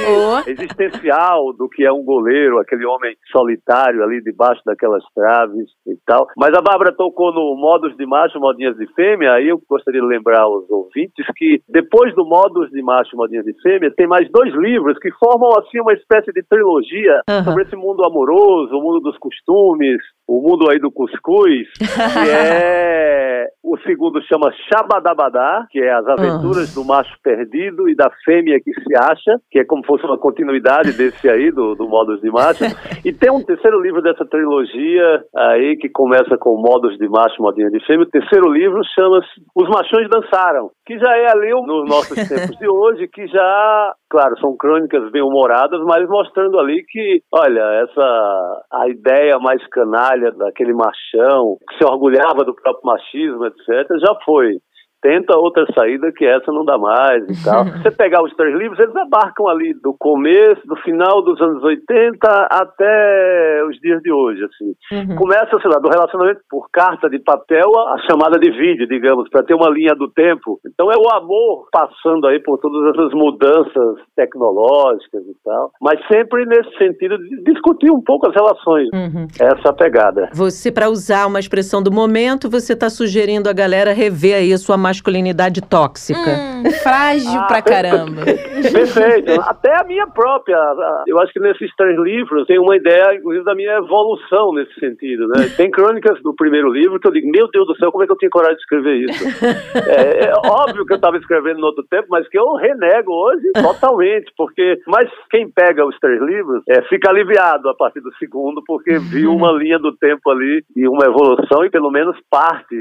existencial do que é um goleiro, aquele homem solitário ali debaixo daquelas traves e tal. Mas a Bárbara tocou no Modos de Macho, Modinhas de Fêmea, aí eu gostaria de lembrar aos ouvintes que depois do Modos de Macho, Modinhas de Fêmea, tem mais dois livros que formam assim uma espécie de trilogia Aham. sobre esse mundo amoroso, o mundo dos costumes, o mundo aí do cuscuz, que é o segundo chama Shabadabadá, que é as aventuras do macho perdido e da fêmea que se acha, que é como se fosse uma continuidade desse aí, do, do Modos de Macho. E tem um terceiro livro dessa trilogia aí, que começa com Modos de Macho, Modinha de Fêmea. O terceiro livro chama-se Os Machões Dançaram, que já é ali nos nossos tempos de hoje, que já, claro, são crônicas bem-humoradas, mas mostrando ali que, olha, essa a ideia mais canalha daquele machão, que se orgulhava do próprio machismo, etc., já foi. Tenta outra saída que essa não dá mais e tal. Se você pegar os três livros, eles abarcam ali do começo, do final dos anos 80 até os dias de hoje, assim. Uhum. Começa, sei lá, do relacionamento por carta de papel a chamada de vídeo, digamos, para ter uma linha do tempo. Então é o amor passando aí por todas essas mudanças tecnológicas e tal, mas sempre nesse sentido de discutir um pouco as relações. Uhum. Essa é a pegada. Você, para usar uma expressão do momento, você está sugerindo a galera rever aí a sua masculinidade tóxica. Hum, frágil Ah, pra caramba. Perfeito. Até a minha própria. Eu acho que nesses três livros tem uma ideia, inclusive, da minha evolução nesse sentido. Né? Tem crônicas do primeiro livro que eu digo, meu Deus do céu, como é que eu tinha coragem de escrever isso? é, é óbvio que eu estava escrevendo no outro tempo, mas que eu renego hoje totalmente, porque. Mas quem pega os três livros é, fica aliviado a partir do segundo, porque viu uma linha do tempo ali e uma evolução, e pelo menos parte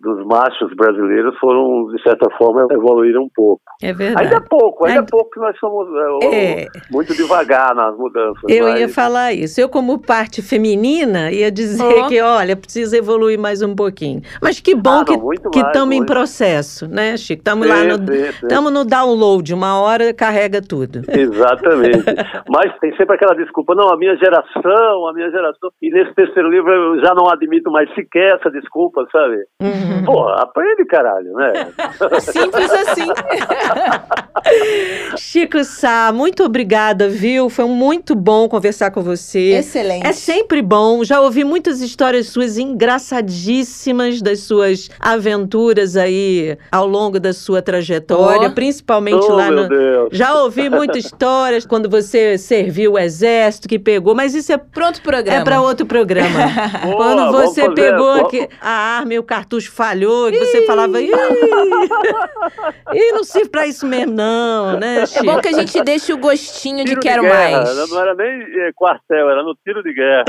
dos machos brasileiros foram, de certa forma, evoluíram um pouco. É verdade. Ainda é pouco, ainda Ainda- é pouco que nós somos é, É. muito devagar nas mudanças. Eu mas- ia falar isso. Eu, como parte feminina, ia dizer Oh. que, olha, precisa evoluir mais um pouquinho. Mas que bom Ah, não, que estamos em processo, né, Chico? Estamos lá no, tamo no download. Uma hora carrega tudo. Exatamente. Mas tem sempre aquela desculpa, não, a minha geração, a minha geração. E nesse terceiro livro eu já não admito mais sequer essa desculpa, sabe? Uhum. Pô, aprende, caralho, né? Simples assim. Chico Sá, muito obrigada, viu? Foi muito bom conversar com você. Excelente. É sempre bom. Já ouvi muitas histórias suas engraçadíssimas das suas aventuras aí ao longo da sua trajetória, Oh. principalmente oh, lá meu no. Deus. Já ouvi muitas histórias quando você serviu o exército, que pegou, mas isso é, Pronto programa. é para outro programa. Boa, quando você pegou vamos- aqui, a arma e o cartucho falhou, e você falava, ih, E não serve pra isso mesmo, não, né, Chico? Bom que a gente deixe o gostinho de Tiro quero guerra. mais. Não era nem eh, quartel, era no tiro de guerra.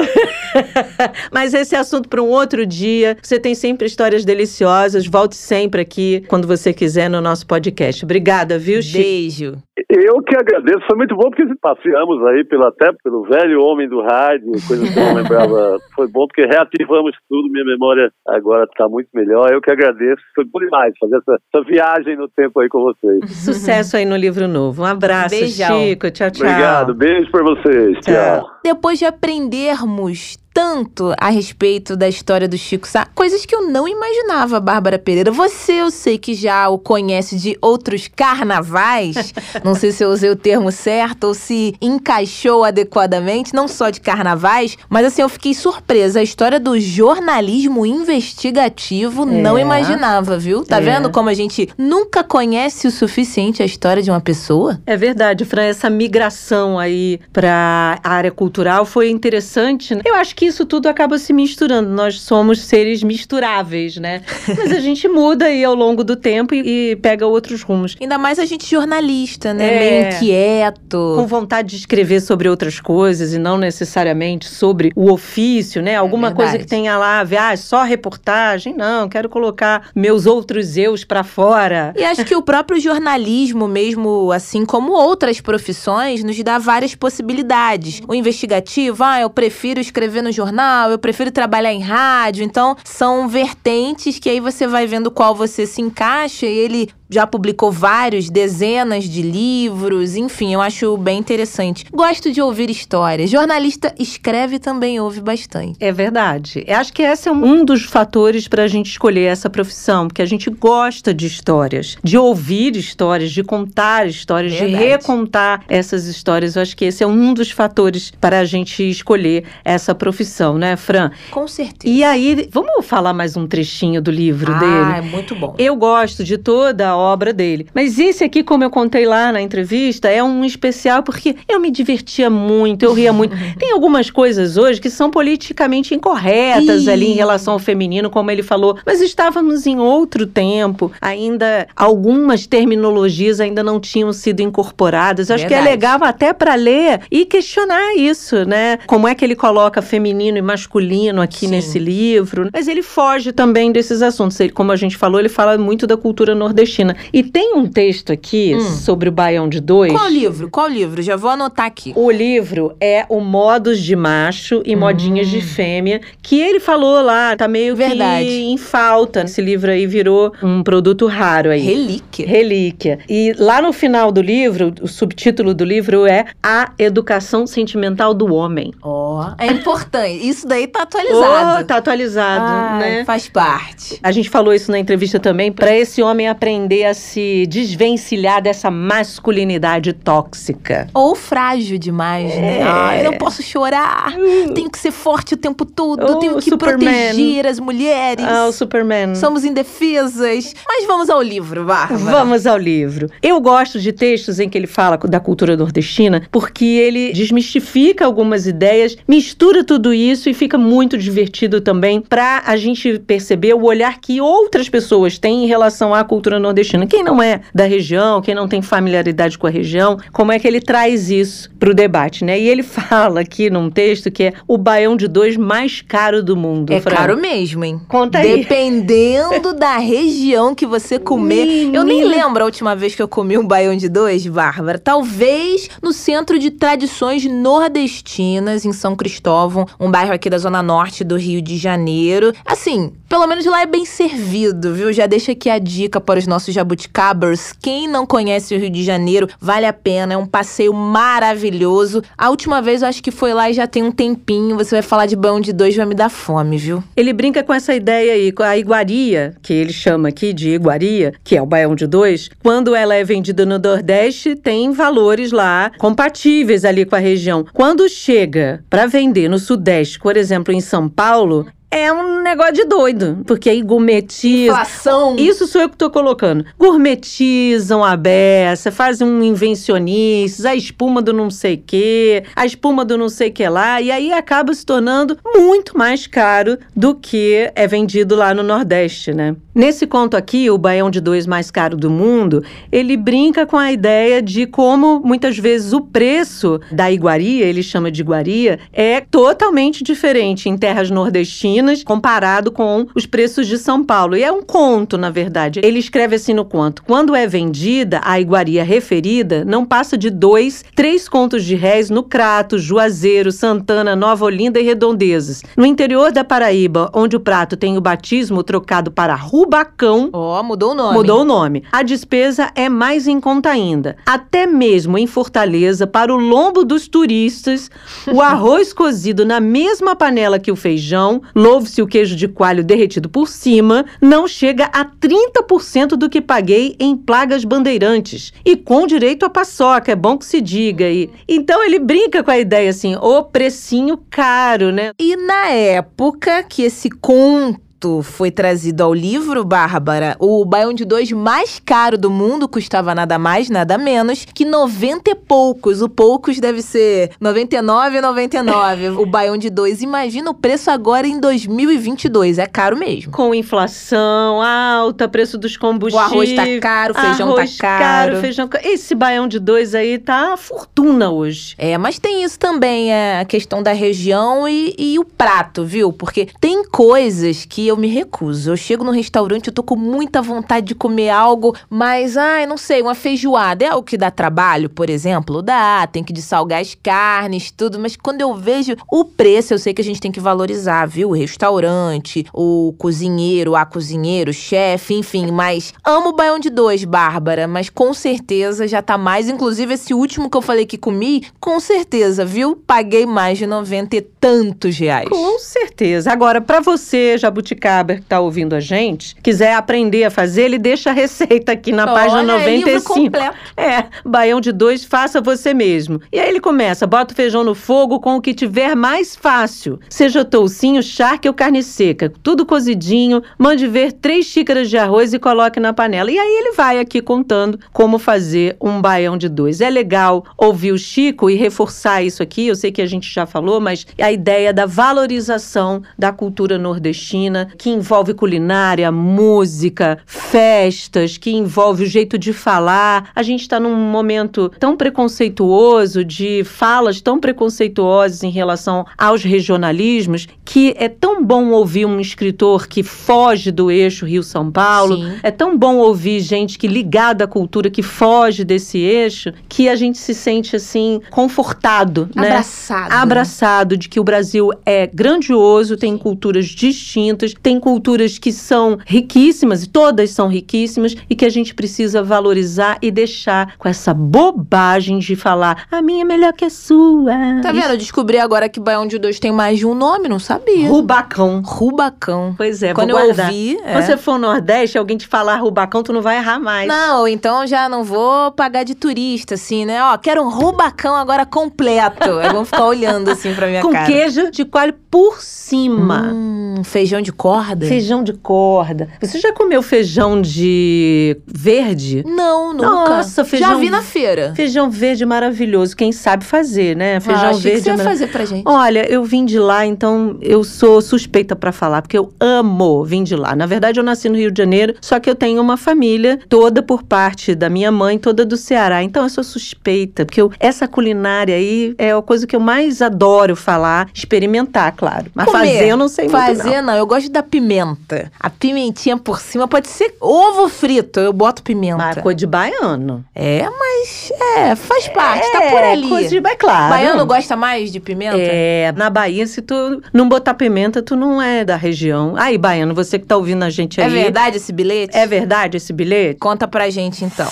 Mas esse é assunto para um outro dia. Você tem sempre histórias deliciosas. Volte sempre aqui quando você quiser no nosso podcast. Obrigada, viu, Chico? Beijo. Eu que agradeço, foi muito bom porque passeamos aí pelo, até pelo velho homem do rádio, coisa que eu não lembrava. Foi bom porque reativamos tudo, minha memória agora está muito melhor. Eu que agradeço, foi bom demais fazer essa, essa viagem no tempo aí com vocês. Sucesso aí no livro novo. Um abraço, Beijão. Chico. Tchau, tchau. Obrigado, beijo para vocês. Tchau. Tchau. Depois de aprendermos tanto a respeito da história do Chico Sá, coisas que eu não imaginava, Bárbara Pereira. Você, eu sei que já o conhece de outros carnavais. não sei se eu usei o termo certo ou se encaixou adequadamente, não só de carnavais, mas assim, eu fiquei surpresa. A história do jornalismo investigativo, não É. imaginava, viu? Tá É. vendo como a gente nunca conhece o suficiente a história de uma pessoa? É verdade, Fran, essa migração aí para a área cultural foi interessante. né? Eu acho que isso tudo acaba se misturando. Nós somos seres misturáveis, né? Mas a gente muda aí ao longo do tempo e, e pega outros rumos. Ainda mais a gente jornalista, né? É. Meio inquieto. Com vontade de escrever sobre outras coisas e não necessariamente sobre o ofício, né? Alguma verdade. coisa que tenha lá ah, só reportagem. Não, quero colocar meus outros eus para fora. E acho que o próprio jornalismo, mesmo assim como outras profissões, nos dá várias possibilidades. O investigativo, ah, eu prefiro escrever no jornal, eu prefiro trabalhar em rádio. Então, são vertentes que aí você vai vendo qual você se encaixa e ele já publicou vários, dezenas de livros, enfim, eu acho bem interessante. Gosto de ouvir histórias. Jornalista escreve também ouve bastante. É verdade. Eu acho que esse é um dos fatores para a gente escolher essa profissão, porque a gente gosta de histórias, de ouvir histórias, de contar histórias, de Verdade. recontar essas histórias. Eu acho que esse é um dos fatores para a gente escolher essa profissão, né, Fran? Com certeza. E aí, vamos falar mais um trechinho do livro ah, dele? é muito bom. Eu gosto de toda a obra dele. Mas esse aqui, como eu contei lá na entrevista, é um especial porque eu me divertia muito, eu ria muito. Tem algumas coisas hoje que são politicamente incorretas ali em relação ao feminino, como ele falou. Mas estávamos em outro tempo. Ainda algumas terminologias ainda não tinham sido incorporadas. Acho que é Verdade. legal até para ler e questionar isso, né? Como é que ele coloca feminino e masculino aqui Sim. nesse livro. Mas ele foge também desses assuntos. Ele, como a gente falou, ele fala muito da cultura nordestina. E tem um texto aqui Hum. sobre o Baião de Dois. Qual livro? Qual livro? Já vou anotar aqui. O livro é o Modos de Macho e Modinhas de Fêmea, que ele falou lá, tá meio Hum. Verdade. que em falta. Esse livro aí virou um produto raro aí. Relíquia. Relíquia. E lá no final do livro, o subtítulo do livro é A Educação Sentimental do Homem. Ó, é importante. Isso daí tá Oh, atualizado. tá atualizado, Ai, né? Faz parte. A gente falou isso na entrevista também, para esse homem aprender a se desvencilhar dessa masculinidade tóxica. Ou frágil demais, né? É. Ai, não posso chorar. Tenho que ser forte o tempo todo. Oh, tenho que Superman. proteger as mulheres. Ah, o Superman. Somos indefesas. Mas vamos ao livro, Bárbara. Vamos ao livro. Eu gosto de textos em que ele fala da cultura nordestina, porque ele desmistifica algumas ideias, mistura tudo isso e fica muito divertido também para a gente perceber o olhar que outras pessoas têm em relação à cultura nordestina. Quem não é da região, quem não tem familiaridade com a região, como é que ele traz isso para o debate, né? E ele fala aqui num texto que é o baião de dois mais caro do mundo. É Fran. caro mesmo, hein? Conta aí. Dependendo da região que você comer. Eu nem Menina. lembro a última vez que eu comi um baião de dois, Bárbara. Talvez no Centro de Tradições Nordestinas, em São Cristóvão, um bairro aqui da Zona Norte do Rio de Janeiro. Assim, pelo menos lá é bem servido, viu? Já deixa aqui a dica para os nossos jabuticabers. Quem não conhece o Rio de Janeiro, vale a pena. É um passeio maravilhoso. A última vez eu acho que foi lá e já tem um tempinho. Você vai falar de baião de dois, vai me dar fome, viu? Ele brinca com essa ideia aí, com a iguaria, que ele chama aqui de iguaria, que é o baião de dois. Quando ela é vendida no Nordeste, tem valores lá compatíveis ali com a região. Quando chega para vender no Sudeste, por exemplo, em São Paulo, é um negócio de doido. Porque aí gourmetiza. Inflação. Isso sou eu que tô colocando. Gourmetizam a beça, fazem um invencionistas, a espuma do não sei que, a espuma do não sei que lá, e aí acaba se tornando muito mais caro do que é vendido lá no Nordeste, né? Nesse conto aqui, o Baião de Dois mais caro do mundo, ele brinca com a ideia de como muitas vezes o preço da iguaria, ele chama de iguaria, é totalmente diferente em terras nordestinas comparado com os preços de São Paulo. E é um conto, na verdade. Ele escreve assim no conto: quando é vendida a iguaria referida, não passa de dois, três contos de réis no Crato, Juazeiro, Santana, Nova Olinda e Redondezas. No interior da Paraíba, onde o prato tem o batismo trocado para Rubacão, Ó, mudou o nome. Mudou o nome. A despesa é mais em conta ainda. Até mesmo em Fortaleza, para o lombo dos turistas, o arroz cozido na mesma panela que o feijão, louve-se o queijo de coalho derretido por cima, não chega a 30% do que paguei em plagas bandeirantes. E com direito a paçoca, é bom que se diga. E, então ele brinca com a ideia assim, o precinho caro, né? E na época que esse conto foi trazido ao livro, Bárbara, o Baião de Dois mais caro do mundo custava nada mais, nada menos que 90 e poucos. O poucos deve ser 99,99. o Baião de Dois. Imagina o preço agora em 2022. É caro mesmo. Com inflação alta, preço dos O combustíveis. arroz tá caro, o feijão arroz tá caro. feijão caro. Esse baião de dois aí tá fortuna hoje. É, mas tem isso também, é a questão da região e, e o prato, viu? Porque tem coisas que eu me recuso. Eu chego no restaurante, eu tô com muita vontade de comer algo, mas, ai, não sei, uma feijoada é algo que dá trabalho, por exemplo? Dá, tem que dessalgar as carnes, tudo, mas quando eu vejo o preço, eu sei que a gente tem que valorizar, viu? O restaurante, o cozinheiro, a cozinheiro, o chefe, enfim, mas amo o baião de dois, Bárbara, mas com certeza já tá mais, inclusive esse último que eu falei que comi, com certeza, viu? Paguei mais de 90 e tantos reais. Com certeza. Agora, pra você, Jabuticaba, que tá ouvindo a gente, quiser aprender a fazer, ele deixa a receita aqui na página Olha, é livro 95. completo. É, baião de dois, faça você mesmo. E aí ele começa, bota o feijão no fogo com o que tiver mais fácil. Seja toucinho, charque ou carne seca, tudo cozidinho, mande ver três xícaras de arroz e coloque na panela. E aí ele vai aqui contando como fazer um baião de dois. É legal ouvir o Chico e reforçar isso aqui, eu sei que a gente já falou, mas a ideia da valorização da cultura nordestina, que envolve culinária, música, festas, que envolve o jeito de falar. A gente está num momento tão preconceituoso, de falas tão preconceituosas em relação aos regionalismos, que é tão bom ouvir um escritor que foge do eixo Rio-São Paulo, Sim. é tão bom ouvir gente que ligada à cultura, que foge desse eixo, que a gente se sente assim, confortado, né? Abraçado. abraçado de que o Brasil é grandioso, tem culturas distintas, tem culturas que são riquíssimas, e todas são riquíssimas, e que a gente precisa valorizar e deixar com essa bobagem de falar a minha é melhor que a sua. Tá vendo? Eu descobri agora que Baião de Dois tem mais de um nome, não sabia. Rubacão. Rubacão. Pois é, Quando eu ouvi, é. Quando você for ao Nordeste, alguém te falar Rubacão, tu não vai errar mais. Não, então já não vou pagar de turista, assim, né? Ó, quero um rubacão agora completo. Vou ficar olhando assim pra minha Com cara. queijo de coalho por cima. Hum, feijão de corda? Feijão de corda. Você já comeu feijão de verde? Não, nunca. Nossa, feijão- Já vi na feira. Feijão verde maravilhoso. Quem sabe fazer, né? Feijão ah, verde que você é fazer pra gente. Olha, eu vim de lá, então eu sou suspeita pra falar, porque eu amo vir de lá. Na verdade, eu nasci no Rio de Janeiro, só que eu tenho uma família toda por parte da minha mãe, toda do Ceará. Então eu sou suspeita, porque eu- essa culinária aí é a coisa que eu mais adoro falar, experimentar, claro. Mas Comer. fazer eu não sei muito Fazer não. eu gosto da pimenta. A pimentinha por cima pode ser ovo frito, eu boto pimenta. É coisa de baiano. É, mas é, faz parte, tá É, por ali. Coisa de, é claro. Baiano gosta mais de pimenta? É, na Bahia, se tu não botar pimenta, tu não é da região. Aí, baiano, você que tá ouvindo a gente É aí. verdade esse bilhete? É verdade esse bilhete? Conta pra gente então.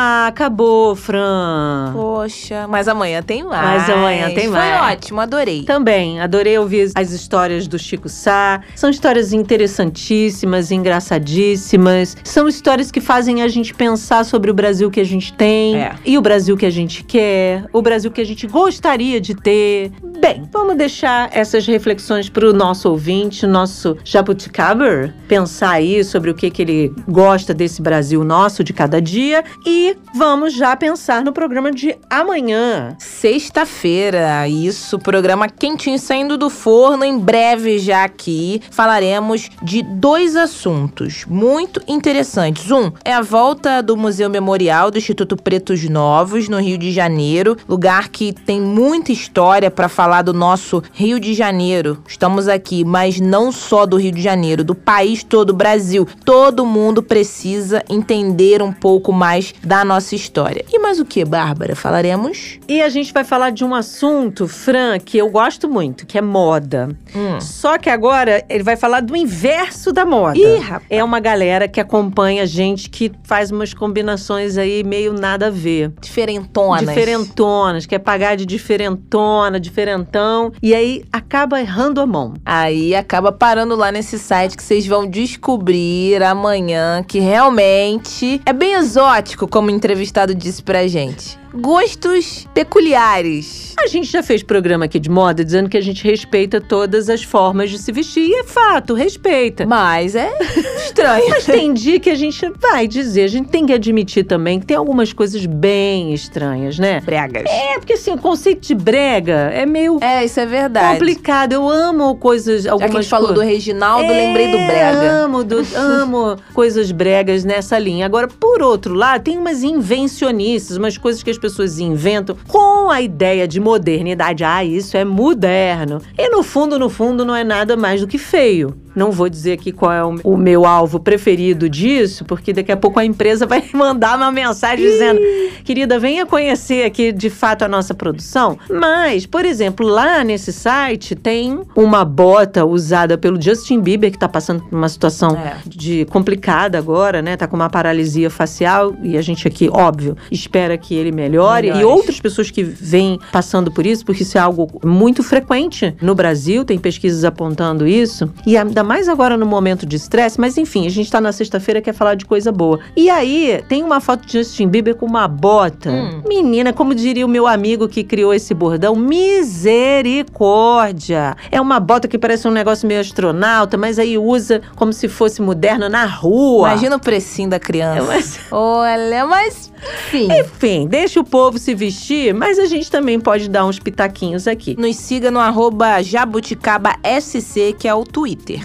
Ah, acabou, Fran. Poxa, mas amanhã tem mais. Mas amanhã tem mais. Foi ótimo, adorei. Também, adorei ouvir as histórias do Chico Sá. São histórias interessantíssimas, engraçadíssimas. São histórias que fazem a gente pensar sobre o Brasil que a gente tem É. e o Brasil que a gente quer, o Brasil que a gente gostaria de ter. Bem, vamos deixar essas reflexões para o nosso ouvinte, nosso Jabuticaber, pensar aí sobre o que, que ele gosta desse Brasil nosso de cada dia e vamos já pensar no programa de amanhã. Sexta-feira, isso, programa quentinho saindo do forno. Em breve já aqui falaremos de dois assuntos muito interessantes. Um é a volta do Museu Memorial do Instituto Pretos Novos, no Rio de Janeiro, lugar que tem muita história para falar do nosso Rio de Janeiro. Estamos aqui, mas não só do Rio de Janeiro, do país todo, Brasil. Todo mundo precisa entender um pouco mais da nossa história. E mais o que, Bárbara? Falaremos? E a gente vai falar de um assunto, Fran, que eu gosto muito, que é moda. Hum. Só que agora ele vai falar do inverso da moda. Ih, rapaz. É uma galera que acompanha gente que faz umas combinações aí meio nada a ver. Diferentonas. Diferentonas, quer pagar de diferentona, diferentão, e aí acaba errando a mão. Aí acaba parando lá nesse site que vocês vão descobrir amanhã que realmente é bem exótico, como entrevistado disse pra gente. Gostos peculiares. A gente já fez programa aqui de moda dizendo que a gente respeita todas as formas de se vestir, e é fato, respeita. Mas é estranho. Mas tem dia que a gente vai dizer, a gente tem que admitir também que tem algumas coisas bem estranhas, né? Bregas. É, porque assim, o conceito de brega é meio É, isso é verdade. complicado. Eu amo coisas, Já algumas que a gente falou do. Reginaldo, É, lembrei do Brega. Amo, do- amo coisas bregas nessa linha. Agora, por outro lado, tem umas invencionices, umas coisas que as pessoas inventam com a ideia de modernidade. Ah, isso é moderno. E no fundo, no fundo, não é nada mais do que feio. Não vou dizer aqui qual é o, meu alvo preferido disso, porque daqui a pouco a empresa vai mandar uma mensagem dizendo: querida, venha conhecer aqui de fato a nossa produção. Mas, por exemplo, lá nesse site tem uma bota usada pelo Justin Bieber, que tá passando por uma situação É. de complicada agora, né? Tá com uma paralisia facial e a gente aqui, óbvio, espera que ele melhore. E Melhores. outras pessoas que vêm passando por isso, porque isso é algo muito frequente no Brasil, tem pesquisas apontando isso. E ainda mais agora no momento de estresse, mas enfim, a gente tá na sexta-feira quer falar de coisa boa. E aí, tem uma foto de Justin Bieber com uma bota. Hum. Menina, como diria o meu amigo que criou esse bordão, misericórdia! É uma bota que parece um negócio meio astronauta, mas aí usa como se fosse moderno na rua. Imagina o precinho da criança. É, mas- Olha, mas enfim. Enfim, deixa o povo se vestir, mas a gente também pode dar uns pitaquinhos aqui. Nos siga no arroba jabuticabasc, que é o Twitter.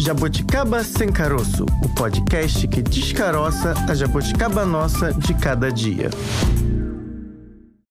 Jabuticaba Sem Caroço, o podcast que descaroça a jabuticaba nossa de cada dia.